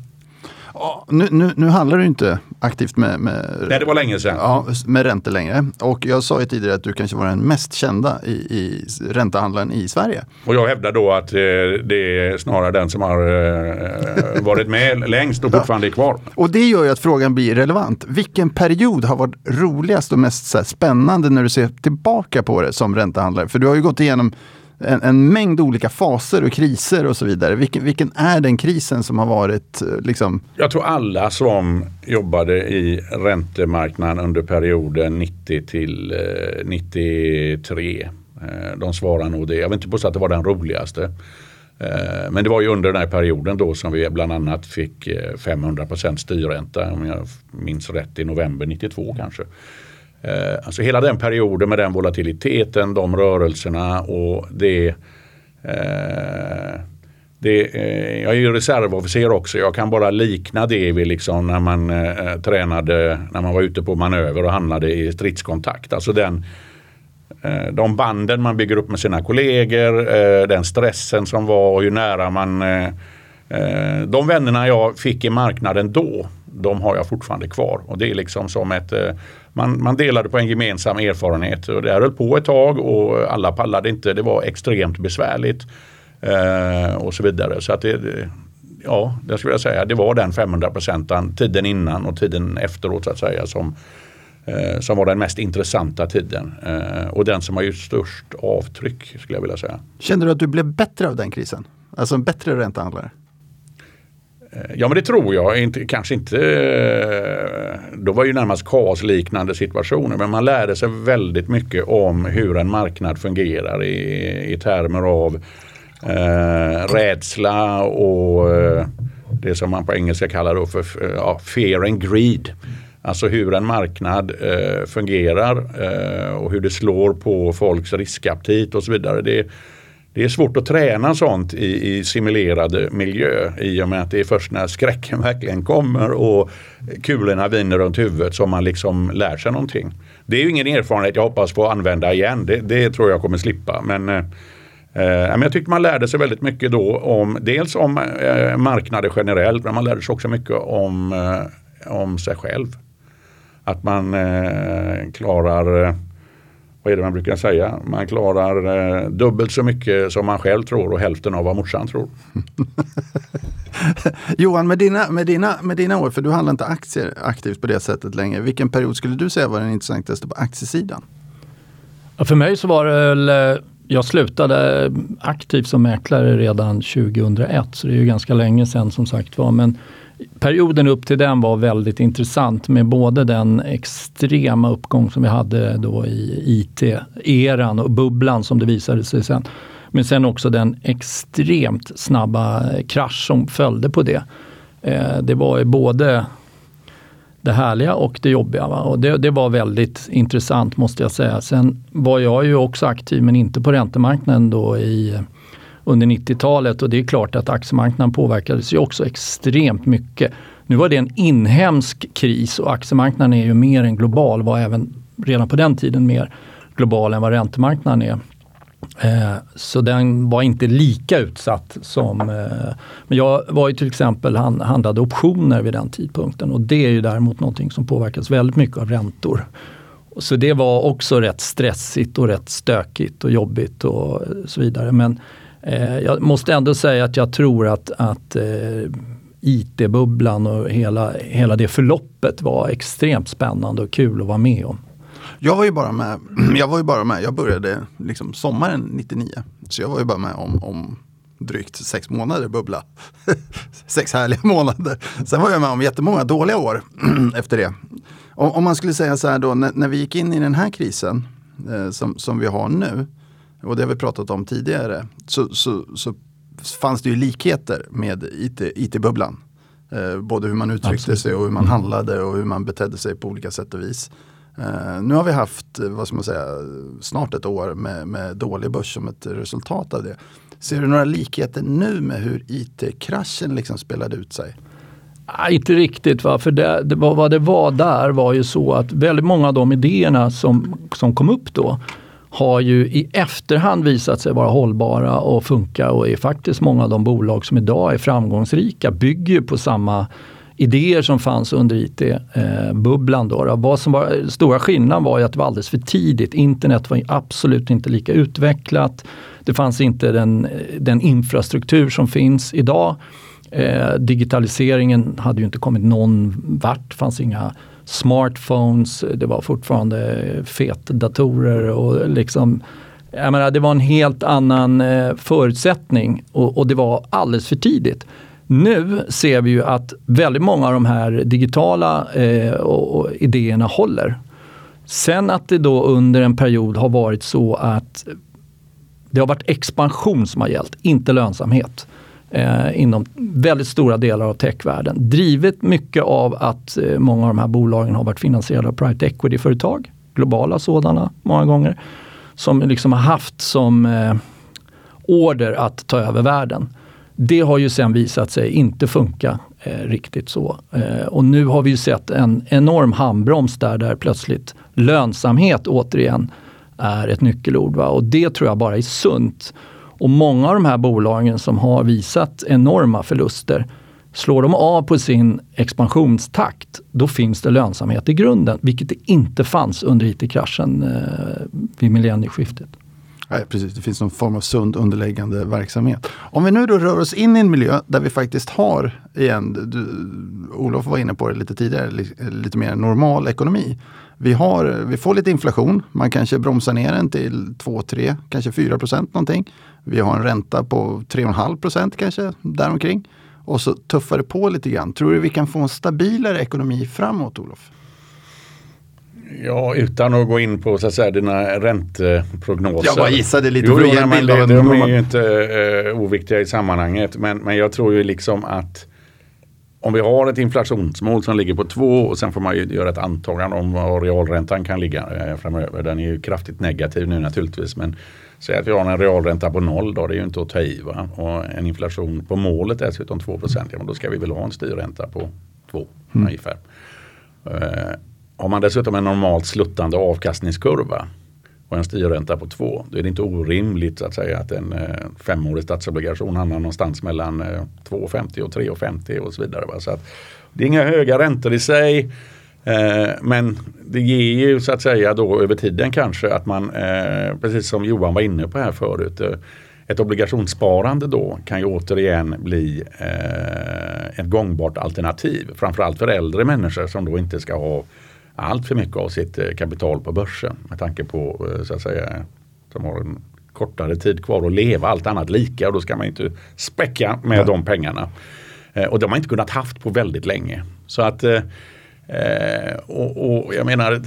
Ja, nu, nu, nu handlar du inte aktivt med, med, Nej, det var länge sedan. ja, med räntor längre. Och jag sa ju tidigare att du kanske var den mest kända i, i räntehandlaren i Sverige. Och jag hävdar då att eh, det är snarare den som har eh, varit med *laughs* längst och fortfarande är kvar. Och det gör ju att frågan blir relevant. Vilken period har varit roligast och mest här, spännande när du ser tillbaka på det som räntehandlare? För du har ju gått igenom en, en mängd olika faser och kriser och så vidare. Vilken, vilken är den krisen som har varit eh, liksom... Jag tror alla som jobbade i räntemarknaden under perioden 90 till eh, 93, eh, de svarar nog det. Jag vill inte påstå att det var den roligaste. Men det var ju under den här perioden då som vi bland annat fick 500 styrränta om jag minns rätt i november 92 kanske. Eh, alltså hela den perioden med den volatiliteten, de rörelserna och det eh, det, eh, jag är ju reservofficer också. Jag kan bara likna det vid liksom när man eh, tränade, när man var ute på manöver och handlade i stridskontakt. Alltså den, eh, de banden man bygger upp med sina kollegor, eh, den stressen som var och hur nära man... De vännerna jag fick i marknaden då, de har jag fortfarande kvar. Och det är liksom som ett... Man, man delade på en gemensam erfarenhet och det här höll på ett tag och alla pallade inte. Det var extremt besvärligt. Eh, och så vidare. Så att det, det- ja, det skulle jag säga, det var den 500 procenten tiden innan och tiden efteråt så att säga som, eh, som var den mest intressanta tiden. Eh, och den som har gjort störst avtryck skulle jag vilja säga. Kände du att du blev bättre av den krisen? Alltså en bättre räntehandlare? Eh, ja men det tror jag. Inte, kanske inte, eh, då var ju närmast kaosliknande situationer. Men man lärde sig väldigt mycket om hur en marknad fungerar i, i termer av eh, rädsla och eh, det som man på engelska kallar då för ja, fear and greed. Alltså hur en marknad eh, fungerar eh, och hur det slår på folks riskaptit och så vidare. Det, det är svårt att träna sånt i, i simulerad miljö i och med att det är först när skräcken *laughs* verkligen kommer och kulorna viner runt huvudet som man liksom lär sig någonting. Det är ju ingen erfarenhet jag hoppas få använda igen. Det, det tror jag kommer slippa. Men, eh, eh, men jag tyckte man lärde sig väldigt mycket då om dels om eh, marknader generellt men man lärde sig också mycket om, eh, om sig själv. Att man eh, klarar eh, vad är det man brukar säga? Man klarar eh, dubbelt så mycket som man själv tror och hälften av vad morsan tror. *laughs* Johan, med dina, med, dina, med dina år, för du handlar inte aktier aktivt på det sättet längre. Vilken period skulle du säga var den intressantaste på aktiesidan? Ja, för mig så var det väl, eh, jag slutade aktivt som mäklare redan 2001, så det är ju ganska länge sedan som sagt var. Men perioden upp till den var väldigt intressant med både den extrema uppgång som vi hade då i IT-eran och bubblan som det visade sig sen. Men sen också den extremt snabba krasch som följde på det. Eh, det var ju både det härliga och det jobbiga. Va? Och det, det var väldigt intressant måste jag säga. Sen var jag ju också aktiv men inte på räntemarknaden då i, under 90-talet och det är klart att aktiemarknaden påverkades ju också extremt mycket. Nu var det en inhemsk kris och aktiemarknaden är ju mer än global, var även redan på den tiden mer global än vad räntemarknaden är. Eh, Så den var inte lika utsatt som... eh, Men jag var ju till exempel han, handlade optioner vid den tidpunkten och det är ju däremot någonting som påverkas väldigt mycket av räntor. Så det var också rätt stressigt och rätt stökigt och jobbigt och så vidare. Men eh, jag måste ändå säga att jag tror att, att eh, IT-bubblan och hela, hela det förloppet var extremt spännande och kul att vara med om. Jag var ju bara med, *clears throat* jag var ju bara med, jag började liksom sommaren 99. Så jag var ju bara med om, om drygt sex månader bubbla. *laughs* sex härliga *laughs* månader. Sen var jag med om jättemånga dåliga år *clears throat* efter det. Om, om man skulle säga så här då, när, när vi gick in i den här krisen eh, som, som vi har nu, och det har vi pratat om tidigare, så, så, så fanns det ju likheter med IT, IT-bubblan. Eh, både hur man uttryckte Absolut. sig och hur man handlade och hur man betedde sig på olika sätt och vis. Eh, nu har vi haft, eh, vad ska man säga, snart ett år med, med dålig börs som ett resultat av det. Ser du några likheter nu med hur IT-kraschen liksom spelade ut sig? Nej, inte riktigt. Va? För det, det, vad det var där var ju så att väldigt många av de idéerna som, som kom upp då har ju i efterhand visat sig vara hållbara och funka och är faktiskt många av de bolag som idag är framgångsrika bygger ju på samma idéer som fanns under IT-bubblan. Eh, då, då. Vad som var, stora skillnaden var ju att det var alldeles för tidigt. Internet var absolut inte lika utvecklat. Det fanns inte den, den infrastruktur som finns idag. Eh, digitaliseringen hade ju inte kommit någon vart. Det fanns inga smartphones, det var fortfarande fetdatorer och liksom jag menar, det var en helt annan eh, förutsättning och, och, det var alldeles för tidigt. Nu ser vi ju att väldigt många av de här digitala eh, och, och idéerna håller. Sen att det då under en period har varit så att det har varit expansion som har gällt, inte lönsamhet. Eh, inom väldigt stora delar av techvärlden. Drivet mycket av att eh, många av de här bolagen har varit finansierade av private equity-företag. Globala sådana många gånger. Som liksom har haft som eh, order att ta över världen. Det har ju sen visat sig inte funka eh, riktigt så. Eh, och nu har vi ju sett en enorm handbroms där, där plötsligt lönsamhet återigen är ett nyckelord. Va? Och det tror jag bara är sunt. Och många av de här bolagen som har visat enorma förluster, slår de av på sin expansionstakt, då finns det lönsamhet i grunden, vilket det inte fanns under IT-kraschen eh, vid millennieskiftet. Nej, precis, det finns någon form av sund underliggande verksamhet. Om vi nu då rör oss in i en miljö där vi faktiskt har, igen, du, Olof var inne på det lite tidigare, lite mer normal ekonomi. Vi, har, vi får lite inflation, man kanske bromsar ner den till 2-3, kanske 4 procent någonting. Vi har en ränta på 3,5 procent kanske, däromkring. Och så tuffar det på lite grann. Tror du vi kan få en stabilare ekonomi framåt, Olof? Ja, utan att gå in på så att säga, dina ränteprognoser. Jag bara gissade lite jo, för att ge en bild av en De är ju inte uh, oviktiga i sammanhanget. Men, men jag tror ju liksom att om vi har ett inflationsmål som ligger på två och sen får man ju göra ett antagande om var realräntan kan ligga eh, framöver. Den är ju kraftigt negativ nu naturligtvis. Men säg att vi har en realränta på noll då, det är ju inte att ta i. Va? Och en inflation på målet är dessutom 2 procent. Ja, då ska vi väl ha en styrränta på 2 mm. ungefär. Eh, har man dessutom en normalt sluttande avkastningskurva och en styrränta på 2. Då är det inte orimligt att säga att en eh, femårig statsobligation hamnar någonstans mellan eh, 2,50 och 3,50 och så vidare. Va? Så att, det är inga höga räntor i sig. Eh, men det ger ju så att säga då över tiden kanske att man, eh, precis som Johan var inne på här förut, eh, ett obligationssparande då kan ju återigen bli eh, ett gångbart alternativ. Framförallt för äldre människor som då inte ska ha allt för mycket av sitt eh, kapital på börsen. Med tanke på eh, så att säga som har en kortare tid kvar att leva, allt annat lika och då ska man inte späcka med ja. de pengarna. Eh, och det har man inte kunnat haft på väldigt länge. Så att och, och jag menar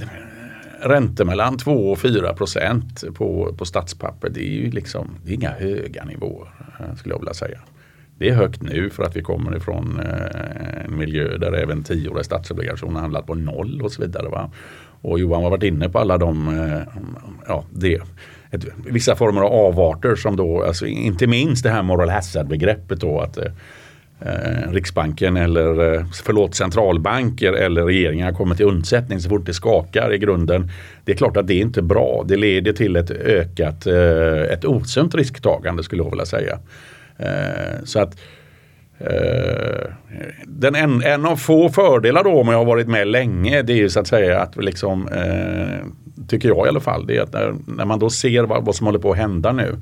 räntor mellan 2 och 4 procent på, på statspapper det är ju liksom det är inga höga nivåer skulle jag vilja säga. Det är högt nu för att vi kommer ifrån eh, en miljö där även tioåriga statsobligationer handlat på noll och så vidare. Va? Och Johan har varit inne på alla de, eh, ja, det, ett, vissa former av avarter som då, alltså inte minst det här moral hazard begreppet då att eh, Riksbanken eller eh, förlåt centralbanker eller regeringar kommer till undsättning så fort det skakar i grunden. Det är klart att det är inte bra. Det leder till ett ökat, eh, ett osunt risktagande skulle jag vilja säga. Eh, så att eh, den en, en av få fördelar då om jag har varit med länge det är ju så att säga att liksom eh, tycker jag i alla fall det är att när, när man då ser vad, vad, som håller på att hända nu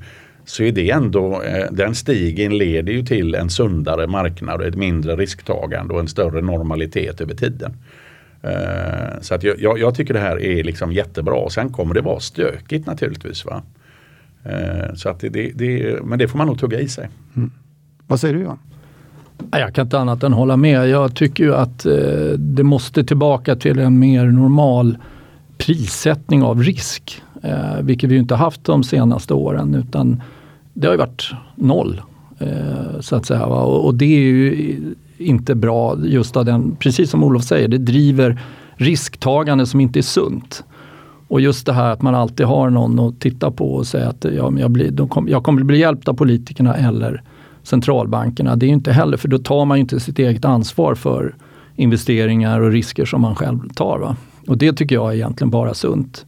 så är det ändå, eh, den stigen leder ju till en sundare marknad och ett mindre risktagande och en större normalitet över tiden. Eh, så att jag, jag, tycker det här är liksom jättebra. Sen kommer det vara stökigt naturligtvis. Va? Eh, så att det, det, men det får man nog tugga i sig. Mm. Vad säger du Johan? Jag kan inte annat än hålla med. Jag tycker ju att eh, det måste tillbaka till en mer normal prissättning av risk. Eh, vilket vi inte haft de senaste åren utan det har ju varit noll. så att säga. Och, det är ju inte bra just av den, precis som Olof säger, det driver risktagande som inte är sunt. Och just det här att man alltid har någon att titta på och säga att ja, jag, blir, kom, jag kommer bli hjälpt av politikerna eller centralbankerna. Det är ju inte heller, för då tar man ju inte sitt eget ansvar för investeringar och risker som man själv tar. Va? Och det tycker jag är egentligen bara sunt.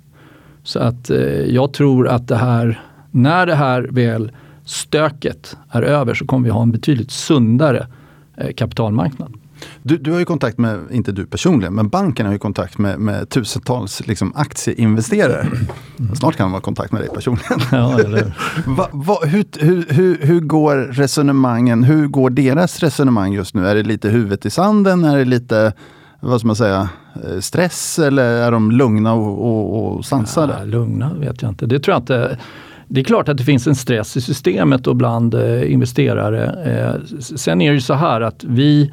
Så att eh, jag tror att det här, när det här väl stöket är över så kommer vi ha en betydligt sundare eh, kapitalmarknad. Du, du har ju kontakt med, inte du personligen, men banken har ju kontakt med, med tusentals liksom, aktieinvesterare. Mm. Snart kan man ha kontakt med dig personligen. Ja, eller? *laughs* va, va, hur, hur, hur, hur går resonemangen, hur går deras resonemang just nu? Är det lite huvudet i sanden? Är det lite vad ska man säga, eh, stress eller är de lugna och, och, och sansade? Ja, lugna vet jag inte. Det tror jag inte. Det är klart att det finns en stress i systemet och bland eh, investerare. Eh, sen är det ju så här att vi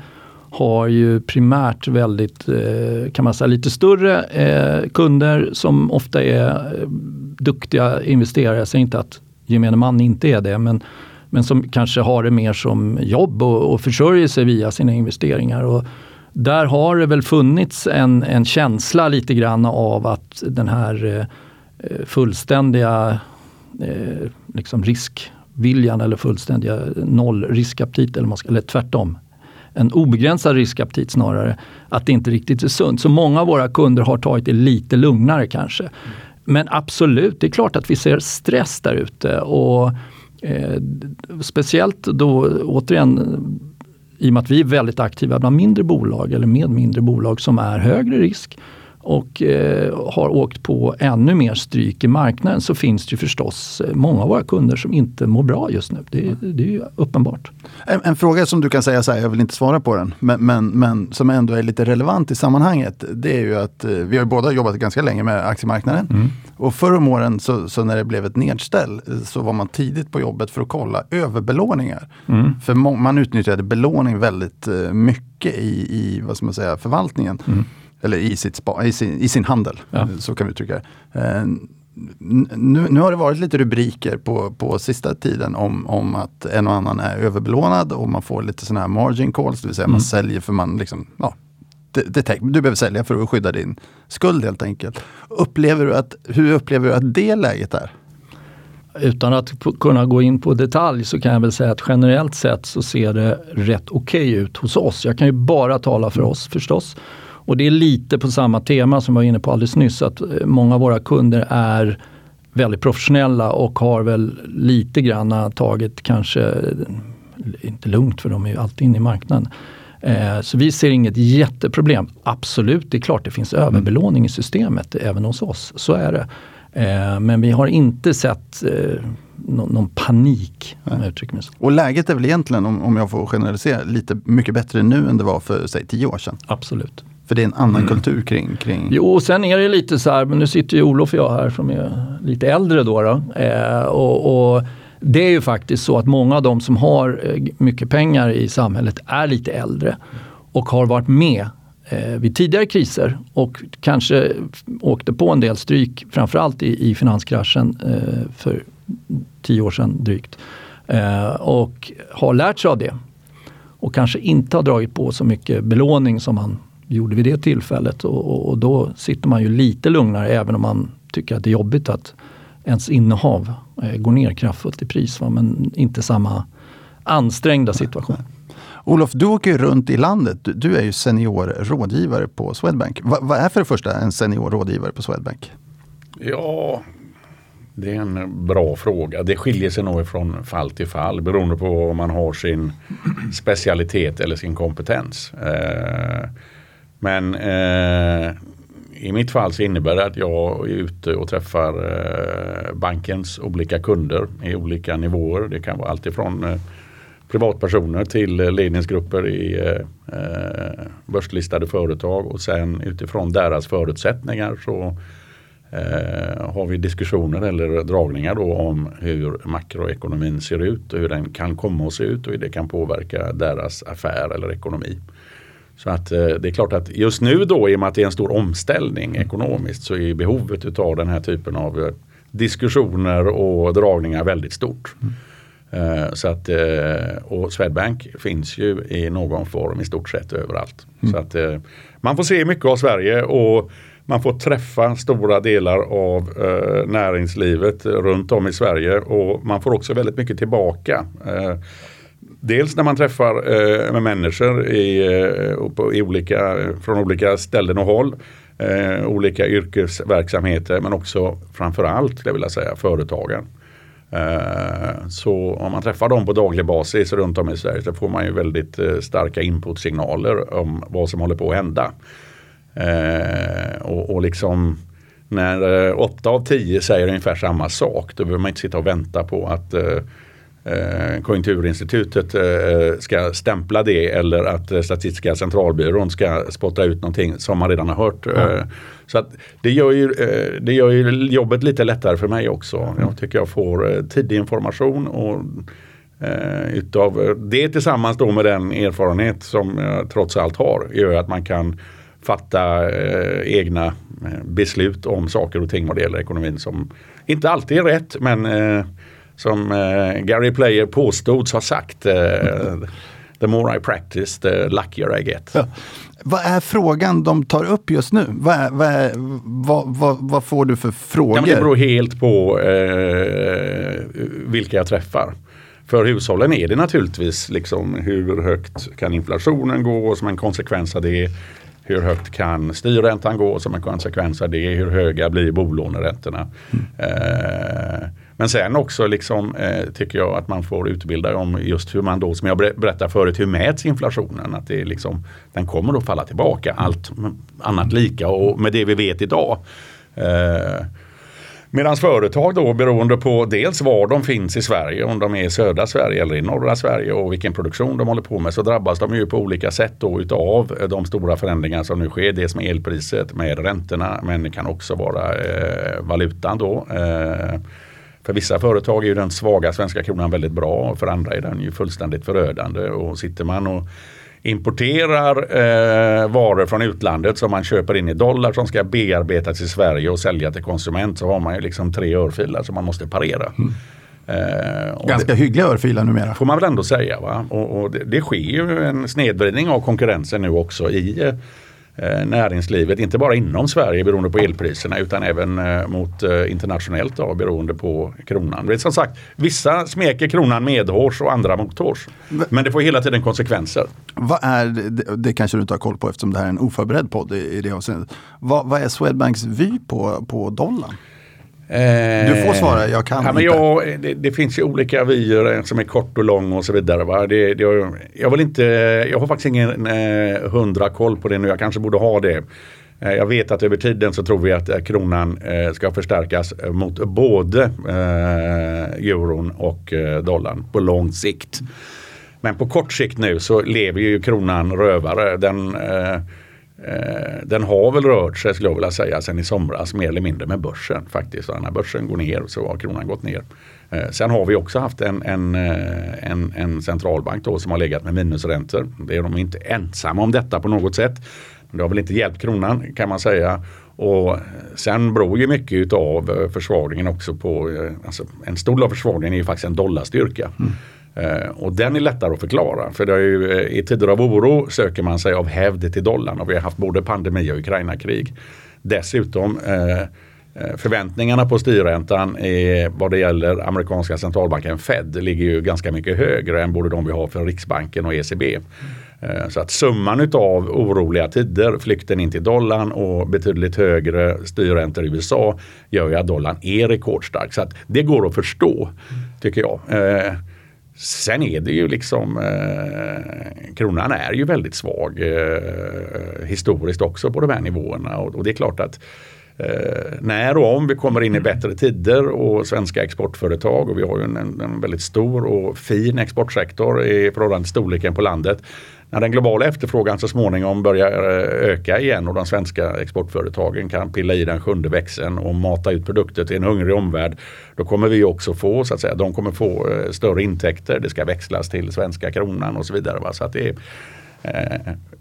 har ju primärt väldigt, eh, kan man säga, lite större eh, kunder som ofta är eh, duktiga investerare. Jag säger inte att gemene man inte är det, men, men som kanske har det mer som jobb och, och försörjer sig via sina investeringar. Och där har det väl funnits en, en känsla lite grann av att den här fullständiga eh, liksom riskviljan eller fullständiga nollriskaptit eller, eller tvärtom. En obegränsad riskaptit snarare. Att det inte riktigt är sunt. Så många av våra kunder har tagit det lite lugnare kanske. Men absolut, det är klart att vi ser stress där ute. Och eh, speciellt då återigen i och med att vi är väldigt aktiva bland mindre bolag eller med mindre bolag som är högre risk och eh, har åkt på ännu mer stryk i marknaden så finns det ju förstås eh, många av våra kunder som inte mår bra just nu. Det, det är ju uppenbart. En, en, fråga som du kan säga så här, jag vill inte svara på den, men, men, men, som ändå är lite relevant i sammanhanget. Det är ju att eh, vi har båda jobbat ganska länge med aktiemarknaden. Mm. Och förr om åren så, så, när det blev ett nedställ eh, så var man tidigt på jobbet för att kolla överbelåningar. Mm. För man utnyttjade belåning väldigt mycket i, i vad ska man säga, förvaltningen. Eller i, sitt spa, i, sin, i sin handel, ja. så kan vi uttrycka det. Eh, nu, nu, har det varit lite rubriker på, på sista tiden om, om att en och annan är överbelånad och man får lite sådana här margin calls, det vill säga mm. man säljer för man liksom, ja, det, det, du behöver sälja för att skydda din skuld helt enkelt. Upplever du att, hur upplever du att det läget är? Utan att kunna gå in på detalj så kan jag väl säga att generellt sett så ser det rätt okej okay ut hos oss. Jag kan ju bara tala för oss förstås. Och det är lite på samma tema som jag var inne på alldeles nyss, att eh, många av våra kunder är väldigt professionella och har väl lite grann tagit kanske, inte lugnt för de är ju alltid inne i marknaden. Eh, så vi ser inget jätteproblem. Absolut, det är klart det finns överbelåning i systemet även hos oss. Så är det. Eh, men vi har inte sett någon, någon panik. Om jag uttrycker mig så. Och läget är väl egentligen, om, om jag får generalisera, lite mycket bättre nu än det var för säg tio år sedan? Absolut. För det är en annan mm. kultur kring, kring... Jo, och sen är det lite så här, men nu sitter ju Olof och jag här som är lite äldre då. då eh, och, och, det är ju faktiskt så att många av de som har eh, mycket pengar i samhället är lite äldre och har varit med eh, vid tidigare kriser och kanske åkte på en del stryk, framförallt i, i finanskraschen eh, för tio år sedan drygt. Eh, och har lärt sig av det och kanske inte har dragit på så mycket belåning som man gjorde vid det tillfället. Och, och, och, då sitter man ju lite lugnare även om man tycker att det är jobbigt att ens innehav eh, går ner kraftfullt i pris. Va? Men inte samma ansträngda situation. Olof, du åker ju runt i landet. Du, du är ju senior rådgivare på Swedbank. Va, vad är för det första en senior rådgivare på Swedbank? Ja, det är en bra fråga. Det skiljer sig nog från fall till fall beroende på om man har sin specialitet eller sin kompetens. Eh, men eh, i mitt fall så innebär det att jag är ute och träffar eh, bankens olika kunder i olika nivåer. Det kan vara alltifrån eh, privatpersoner till eh, ledningsgrupper i eh, eh, börslistade företag och sen utifrån deras förutsättningar så eh, har vi diskussioner eller dragningar då om hur makroekonomin ser ut och hur den kan komma att se ut och hur det kan påverka deras affär eller ekonomi. Så att eh, det är klart att just nu då i och med att det är en stor omställning ekonomiskt så är behovet av den här typen av eh, diskussioner och dragningar väldigt stort. Mm. Uh, så att, och Swedbank finns ju i någon form i stort sett överallt. Mm. Så att, man får se mycket av Sverige och man får träffa stora delar av näringslivet runt om i Sverige och man får också väldigt mycket tillbaka. Dels när man träffar eh, med människor i, eh, på, i olika, från olika ställen och håll. Eh, olika yrkesverksamheter men också framförallt, jag vilja säga, företagen. Eh, så om man träffar dem på daglig basis runt om i Sverige så får man ju väldigt eh, starka inputsignaler om vad som håller på att hända. Eh, och, och liksom när eh, åtta av tio säger ungefär samma sak då behöver man inte sitta och vänta på att eh, eh, Konjunkturinstitutet eh, ska stämpla det eller att eh, Statistiska centralbyrån ska spotta ut någonting som man redan har hört. Mm. Så att det, gör ju, det gör ju jobbet lite lättare för mig också. Jag tycker jag får tidig information och utav det tillsammans då med den erfarenhet som jag trots allt har gör att man kan fatta eh, egna beslut om saker och ting vad det gäller ekonomin som inte alltid är rätt men eh, som eh, Gary Player påstods ha sagt. Eh, the more I practice the luckier I get. Ja. Vad är frågan de tar upp just nu? Vad, är, vad, är, vad, vad, vad, får du för frågor? Ja, det beror helt på eh, vilka jag träffar. För hushållen är det naturligtvis liksom hur högt kan inflationen gå och som en konsekvens av det hur högt kan styrräntan gå som en konsekvens av det? Hur höga blir bolåneräntorna? Mm. Eh, men sen också liksom, eh, tycker jag att man får utbilda om just hur man då, som jag berättade förut, hur mäts inflationen? Att det liksom, den kommer att falla tillbaka, allt annat lika och med det vi vet idag. Eh, Medan företag då beroende på dels var de finns i Sverige, om de är i södra Sverige eller i norra Sverige och vilken produktion de håller på med så drabbas de ju på olika sätt då utav eh, de stora förändringar som nu sker. Dels med elpriset, med räntorna men det kan också vara eh, valutan då. Eh, för vissa företag är ju den svaga svenska kronan väldigt bra och för andra är den ju fullständigt förödande. Och sitter man och importerar eh, varor från utlandet som man köper in i dollar som ska bearbetas i Sverige och sälja till konsument så har man ju liksom tre örfilar som man måste parera. Mm. Eh, Ganska det, hyggliga örfilar numera. Får man väl ändå säga. Va? Och, och det, det, sker ju en snedvridning av konkurrensen nu också i Eh, näringslivet, inte bara inom Sverige beroende på elpriserna utan även eh, mot eh, internationellt då, beroende på kronan. Men som sagt, vissa smeker kronan medhårs och andra mothårs. Men det får hela tiden konsekvenser. Vad är, det, det kanske du inte har koll på eftersom det här är en oförberedd podd i, i det avseendet. Vad, vad är Swedbanks vy på, på dollarn? Du får svara, jag kan ja, men jag, det, det, finns ju olika vyer som är kort och lång och så vidare. Va? Det, det, jag, vill inte, jag har faktiskt ingen eh, hundra koll på det nu, jag kanske borde ha det. Eh, jag vet att över tiden så tror vi att eh, kronan eh, ska förstärkas mot både eh, euron och eh, dollarn på lång sikt. Men på kort sikt nu så lever ju kronan rövare. Den, Eh, Eh, den har väl rört sig skulle jag vilja säga sen i somras mer eller mindre med börsen faktiskt. När börsen går ner så har kronan gått ner. Eh, sen har vi också haft en, en, eh, en, en centralbank då som har legat med minusräntor. Det är de inte ensamma om detta på något sätt. Det har väl inte hjälpt kronan kan man säga. Och sen beror ju mycket av försvagningen också på, alltså en stor del av försvagningen är ju faktiskt en dollarstyrka. Mm. Eh, och den är lättare att förklara. För det är ju, eh, i tider av oro söker man sig av hävd till dollarn. Och vi har haft både pandemi och Ukraina-krig. Dessutom eh, förväntningarna på styrräntan är, vad det gäller amerikanska centralbanken Fed ligger ju ganska mycket högre än både de vi har för Riksbanken och ECB. Så att summan utav oroliga tider, flykten in till dollarn och betydligt högre styrräntor i USA gör ju att dollarn är rekordstark. Så att det går att förstå tycker jag. Sen är det ju liksom eh, kronan är ju väldigt svag eh, historiskt också på de här nivåerna. Och, och det är klart att eh, när och om vi kommer in i bättre tider och svenska exportföretag och vi har ju en, en väldigt stor och fin exportsektor i förhållande till storleken på landet när den globala efterfrågan så småningom börjar eh, öka igen och de svenska exportföretagen kan pilla i den sjunde växeln och mata ut produkter till en hungrig omvärld. Då kommer vi också få, så att säga, de kommer få eh, större intäkter. Det ska växlas till svenska kronan och så vidare. Va? Så att det är,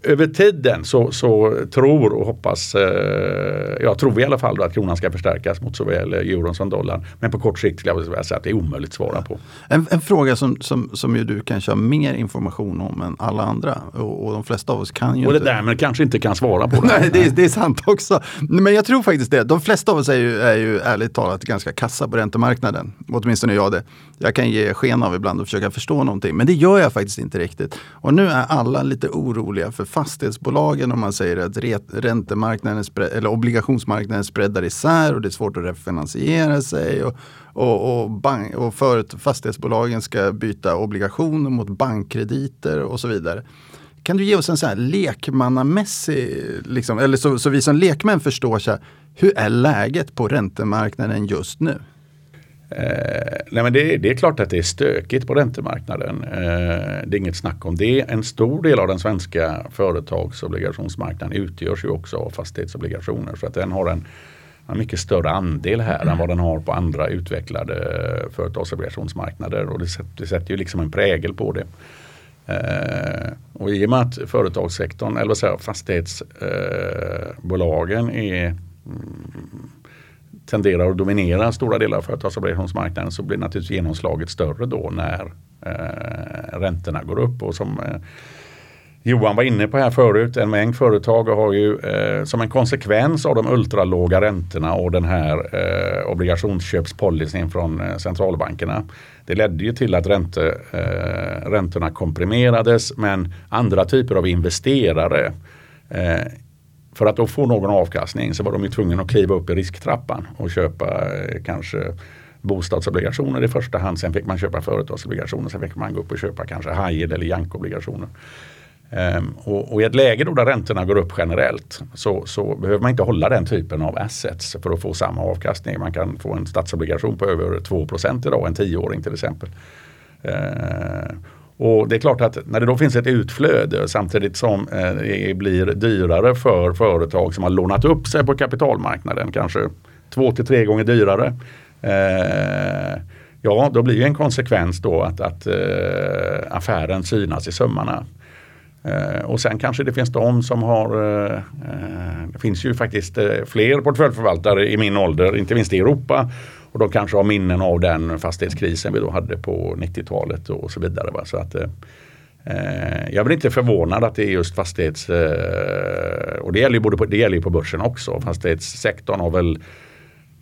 över tiden så, så, tror och hoppas, eh, jag tror i alla fall att kronan ska förstärkas mot såväl euron som dollarn. Men på kort sikt skulle jag vilja säga att det är omöjligt att svara på. En, en fråga som, som, som ju du kanske har mer information om än alla andra och, och de flesta av oss kan ju Och det inte... därmed kanske inte kan svara på *laughs* det. Nej, det är, det är sant också. Men jag tror faktiskt det. De flesta av oss är ju, är ju ärligt talat ganska kassa på räntemarknaden. Åtminstone jag det. Jag kan ge sken av ibland och försöka förstå någonting. Men det gör jag faktiskt inte riktigt. Och nu är alla lite oroliga för fastighetsbolagen om man säger att räntemarknaden eller obligationsmarknaden spreadar isär och det är svårt att refinansiera sig. Och, och, och, bank, och för, fastighetsbolagen ska byta obligationer mot bankkrediter och så vidare. Kan du ge oss en sån här lekmannamässig, liksom, eller så, så vi som lekmän förstår, så här, hur är läget på räntemarknaden just nu? Eh, nej men det, det, är klart att det är stökigt på räntemarknaden. Eh, det är inget snack om det. En stor del av den svenska företagsobligationsmarknaden utgörs ju också av fastighetsobligationer. Så att den har en, en mycket större andel här mm. än vad den har på andra utvecklade företagsobligationsmarknader. Och det sätter, det sätter ju liksom en prägel på det. Eh, och i och med att företagssektorn, eller vad säger fastighetsbolagen är mm, tenderar att dominera stora delar av företagsobligationsmarknaden så blir naturligtvis genomslaget större då när eh, räntorna går upp. Och som eh, Johan var inne på här förut, en mängd företag har ju eh, som en konsekvens av de ultralåga räntorna och den här eh, obligationsköpspolicyn från eh, centralbankerna. Det ledde ju till att ränte, eh, räntorna komprimerades men andra typer av investerare eh, för att då få någon avkastning så var de ju tvungna att kliva upp i risktrappan och köpa eh, kanske bostadsobligationer i första hand. Sen fick man köpa företagsobligationer. Sen fick man gå upp och köpa kanske high eller jankobligationer. Um, och, och, i ett läge då där räntorna går upp generellt så, så, behöver man inte hålla den typen av assets för att få samma avkastning. Man kan få en statsobligation på över 2% idag, en tioåring till exempel. Uh, och det är klart att när det då finns ett utflöde samtidigt som eh, det blir dyrare för företag som har lånat upp sig på kapitalmarknaden, kanske två till tre gånger dyrare. Eh, ja, då blir en konsekvens då att, att eh, affären synas i sömmarna. Eh, och sen kanske det finns de som har, eh, det finns ju faktiskt fler portföljförvaltare i min ålder, inte minst i Europa, och de kanske har minnen av den fastighetskrisen vi då hade på 90-talet och så vidare. Va? Så att, eh, eh, jag blir inte förvånad att det är just fastighets... Eh, och det gäller ju både på, det gäller på börsen också. Fastighetssektorn har väl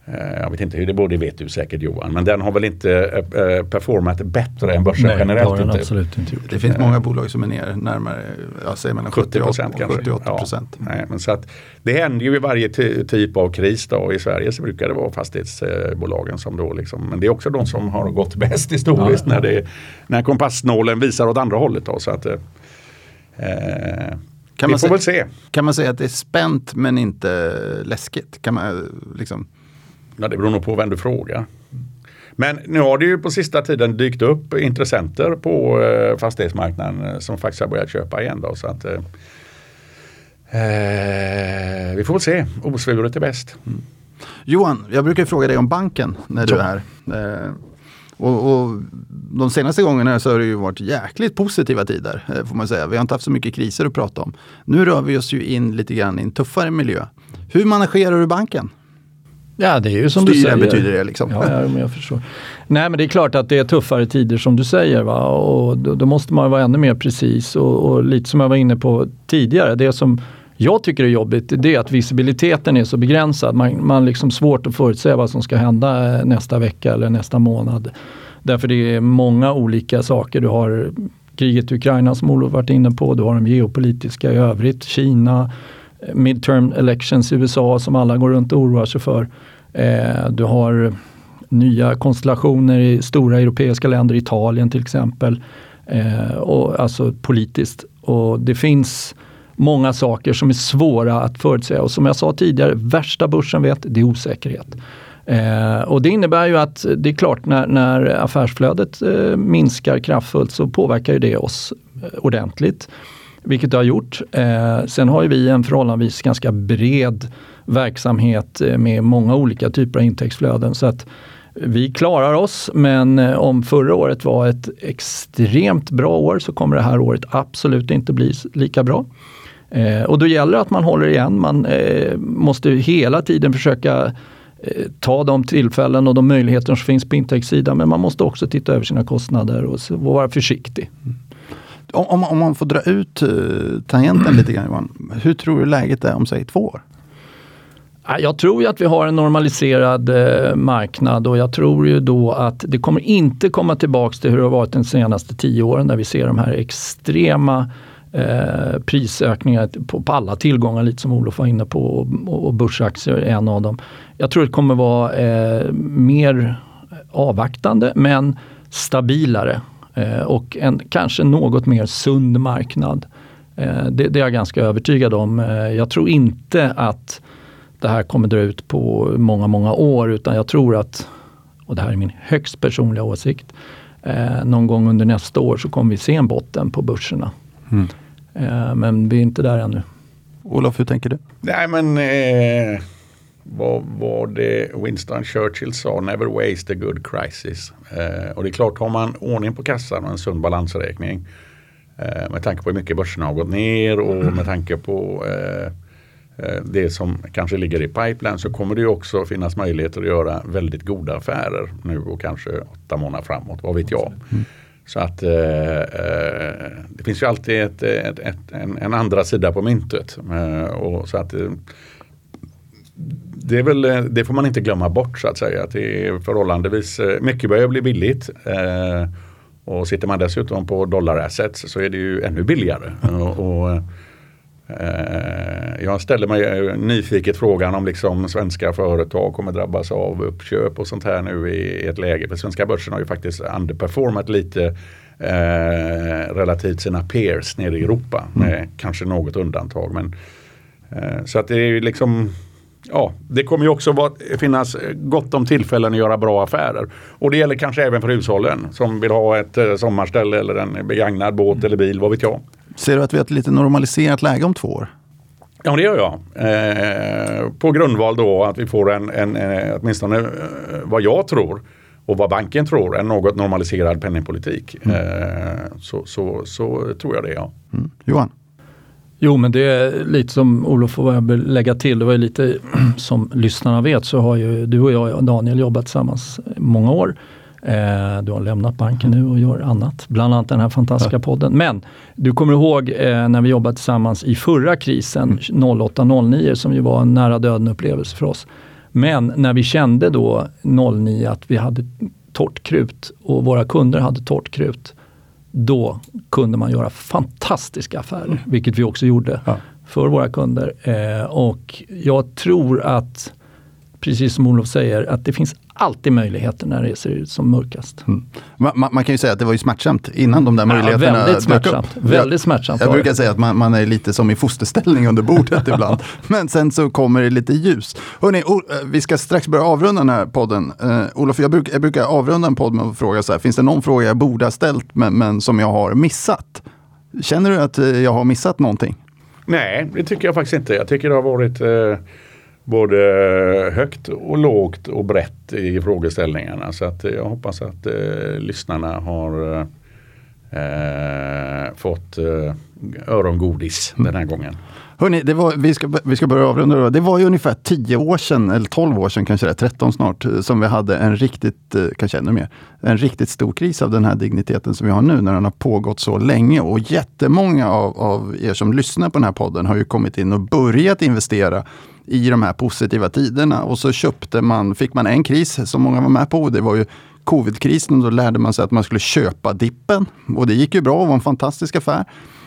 jag vet inte hur det borde vet du säkert Johan. Men den har väl inte äh, performat bättre än börsen Nej, generellt? Det, inte. Absolut inte gjort. det finns många bolag som är ner närmare jag säger mellan 70 procent kanske. 78 procent. Ja, nej, men så att, det händer ju i varje typ av kris. Då. I Sverige så brukar det vara fastighetsbolagen som då liksom, men det är också de som har gått bäst historiskt ja, ja. när, det, när kompassnålen visar åt andra hållet. Då, så att, eh, kan vi får säga, väl se. Kan man säga att det är spänt men inte läskigt? Kan man liksom Ja, det beror nog på vem du frågar. Men nu har det ju på sista tiden dykt upp intressenter på eh, fastighetsmarknaden eh, som faktiskt har börjat köpa igen. Då, så att, eh, eh vi får väl se, osvuret är bäst. Mm. Johan, jag brukar fråga dig om banken när du är här. Eh, och, och, de senaste gångerna så har det ju varit jäkligt positiva tider, eh, får man säga. Vi har inte haft så mycket kriser att prata om. Nu rör vi oss ju in lite grann i en tuffare miljö. Hur managerar du banken? Ja, det är ju som Styra du säger. betyder det liksom. Ja, ja, men jag förstår. Nej, men det är klart att det är tuffare tider som du säger. Va? Och då, då måste man vara ännu mer precis och, och, lite som jag var inne på tidigare. Det som jag tycker är jobbigt det är att visibiliteten är så begränsad. Man, man liksom svårt att förutsäga vad som ska hända eh, nästa vecka eller nästa månad. Därför det är många olika saker. Du har kriget i Ukraina som Olof varit inne på. Du har de geopolitiska i övrigt. Kina midterm elections i USA som alla går runt och oroar sig för. Eh, du har nya konstellationer i stora europeiska länder, Italien till exempel. Eh, och, alltså politiskt. Och det finns många saker som är svåra att förutsäga. Och som jag sa tidigare, värsta börsen vet, det är osäkerhet. Eh, och det innebär ju att det är klart när, när affärsflödet eh, minskar kraftfullt så påverkar ju det oss eh, ordentligt vilket det har gjort. Eh, sen har vi en förhållandevis ganska bred verksamhet eh, med många olika typer av intäktsflöden. Så att vi klarar oss, men eh, om förra året var ett extremt bra år så kommer det här året absolut inte bli lika bra. Eh, och då gäller det att man håller igen. Man eh, måste hela tiden försöka eh, ta de tillfällen och de möjligheter som finns på intäktssidan, men man måste också titta över sina kostnader och vara försiktig. Mm om, om man får dra ut uh, tangenten lite grann Johan. Hur tror du läget är om säg två år? Jag tror ju att vi har en normaliserad eh, marknad och jag tror ju då att det kommer inte komma tillbaks till hur det har varit de senaste tio åren där vi ser de här extrema eh, prisökningar på, på, alla tillgångar, lite som Olof var inne på, och, och börsaktier är en av dem. Jag tror det kommer vara eh, mer avvaktande men stabilare och en kanske något mer sund marknad. Eh, det, det, är jag ganska övertygad om. Eh, jag tror inte att det här kommer dra ut på många, många år utan jag tror att, och det här är min högst personliga åsikt, eh, någon gång under nästa år så kommer vi se en botten på börserna. Mm. Eh, men vi är inte där ännu. Olof, hur tänker du? Nej men eh, vad var det Winston Churchill sa? Never waste a good crisis. Eh, och det är klart, har man ordning på kassan och en sund balansräkning eh, med tanke på hur mycket börserna har gått ner och med tanke på eh, Eh, det som kanske ligger i pipeline så kommer det också finnas möjligheter att göra väldigt goda affärer nu och kanske åtta månader framåt, vad vet jag. Mm. Så att eh, eh, det finns ju alltid ett, ett, ett, en, en, andra sida på myntet. Eh, och så att, eh, det, är väl, det får man inte glömma bort så att säga. Att det är förhållandevis mycket börjar bli billigt. Eh, och sitter man dessutom på dollarassets så är det ju ännu billigare. Och, och Eh, jag ställer mig nyfiket frågan om liksom svenska företag kommer drabbas av uppköp och sånt här nu i ett läge. För svenska börsen har ju faktiskt underperformat lite eh, relativt sina peers nere i Europa. Mm. Med kanske något undantag. Men, eh, så att det är ju liksom Ja, det kommer ju också vara, finnas gott om tillfällen att göra bra affärer. Och det gäller kanske även för hushållen som vill ha ett eh, sommarställe eller en begagnad båt mm. eller bil, vad vet jag. Ser du att vi har ett lite normaliserat läge om två år? Ja, det gör jag. Eh, på grundval då att vi får en, en, en eh, åtminstone eh, vad jag tror och vad banken tror, en något normaliserad penningpolitik. Mm. Eh, så, så, så tror jag det, ja. Mm. Johan? Jo, men det är lite som Olof och jag vill lägga till. Det var lite *clears throat* som lyssnarna vet så har ju du och jag och Daniel jobbat tillsammans många år. Eh, du har lämnat banken nu och gör annat, bland annat den här fantastiska ja. podden. Men du kommer ihåg eh, när vi jobbade tillsammans i förra krisen, mm. 08-09, som ju var en nära döden upplevelse för oss. Men när vi kände då 09 att vi hade torrt krut och våra kunder hade torrt krut, då kunde man göra fantastiska affärer, mm. vilket vi också gjorde ja. för våra kunder. Eh, och jag tror att, precis som Olof säger, att det finns alltid möjligheter när det ser ut som mörkast. Mm. Man, man, kan ju säga att det var ju smärtsamt innan de där möjligheterna ja, väldigt smärtsamt. Upp. Väldigt smärtsamt jag, jag brukar säga att man, man, är lite som i fosterställning under bordet *laughs* ibland. Men sen så kommer det lite ljus. Hörrni, eh, vi ska strax börja avrunda den här podden. Uh, Olof, jag, bruk, jag brukar avrunda en podd med att fråga så här, finns det någon fråga jag borde ha ställt men, men som jag har missat? Känner du att eh, jag har missat någonting? Nej, det tycker jag faktiskt inte. Jag tycker det har varit uh både högt och lågt och brett i frågeställningarna. Så att eh, jag hoppas att eh, lyssnarna har eh, fått eh, örongodis den här gången. Hörrni, det var, vi, ska, vi ska börja avrunda. Det var ju ungefär 10 år sedan, eller 12 år sedan kanske det 13 snart, eh, som vi hade en riktigt, eh, kanske ännu mer, en riktigt stor kris av den här digniteten som vi har nu när den har pågått så länge. Och jättemånga av, av er som lyssnar på den här podden har ju kommit in och börjat investera i de här positiva tiderna. Och så köpte man, fick man en kris som många var med på. Det var ju covidkrisen. Då lärde man sig att man skulle köpa dippen. Och det gick ju bra och var en fantastisk affär.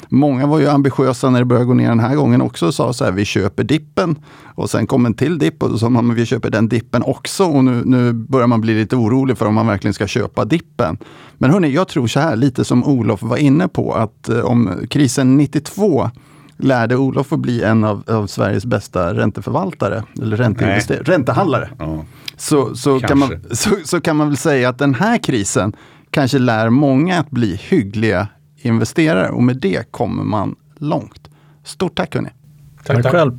Många var ju ambitiösa när det började gå ner den här gången också och sa så här, vi köper dippen. Och sen kom en till dipp och då sa man, vi köper den dippen också. Och nu, nu börjar man bli lite orolig för om man verkligen ska köpa dippen. Men hörni, jag tror så här, lite som Olof var inne på, att eh, om krisen 92 lärde Olof att bli en av, av Sveriges bästa ränteförvaltare, eller räntehandlare. Ja. Så, så, kan man, så, så kan man väl säga att den här krisen kanske lär många att bli hyggliga investerare och med det kommer man långt. Stort tack hörni! Tack, tack. själv!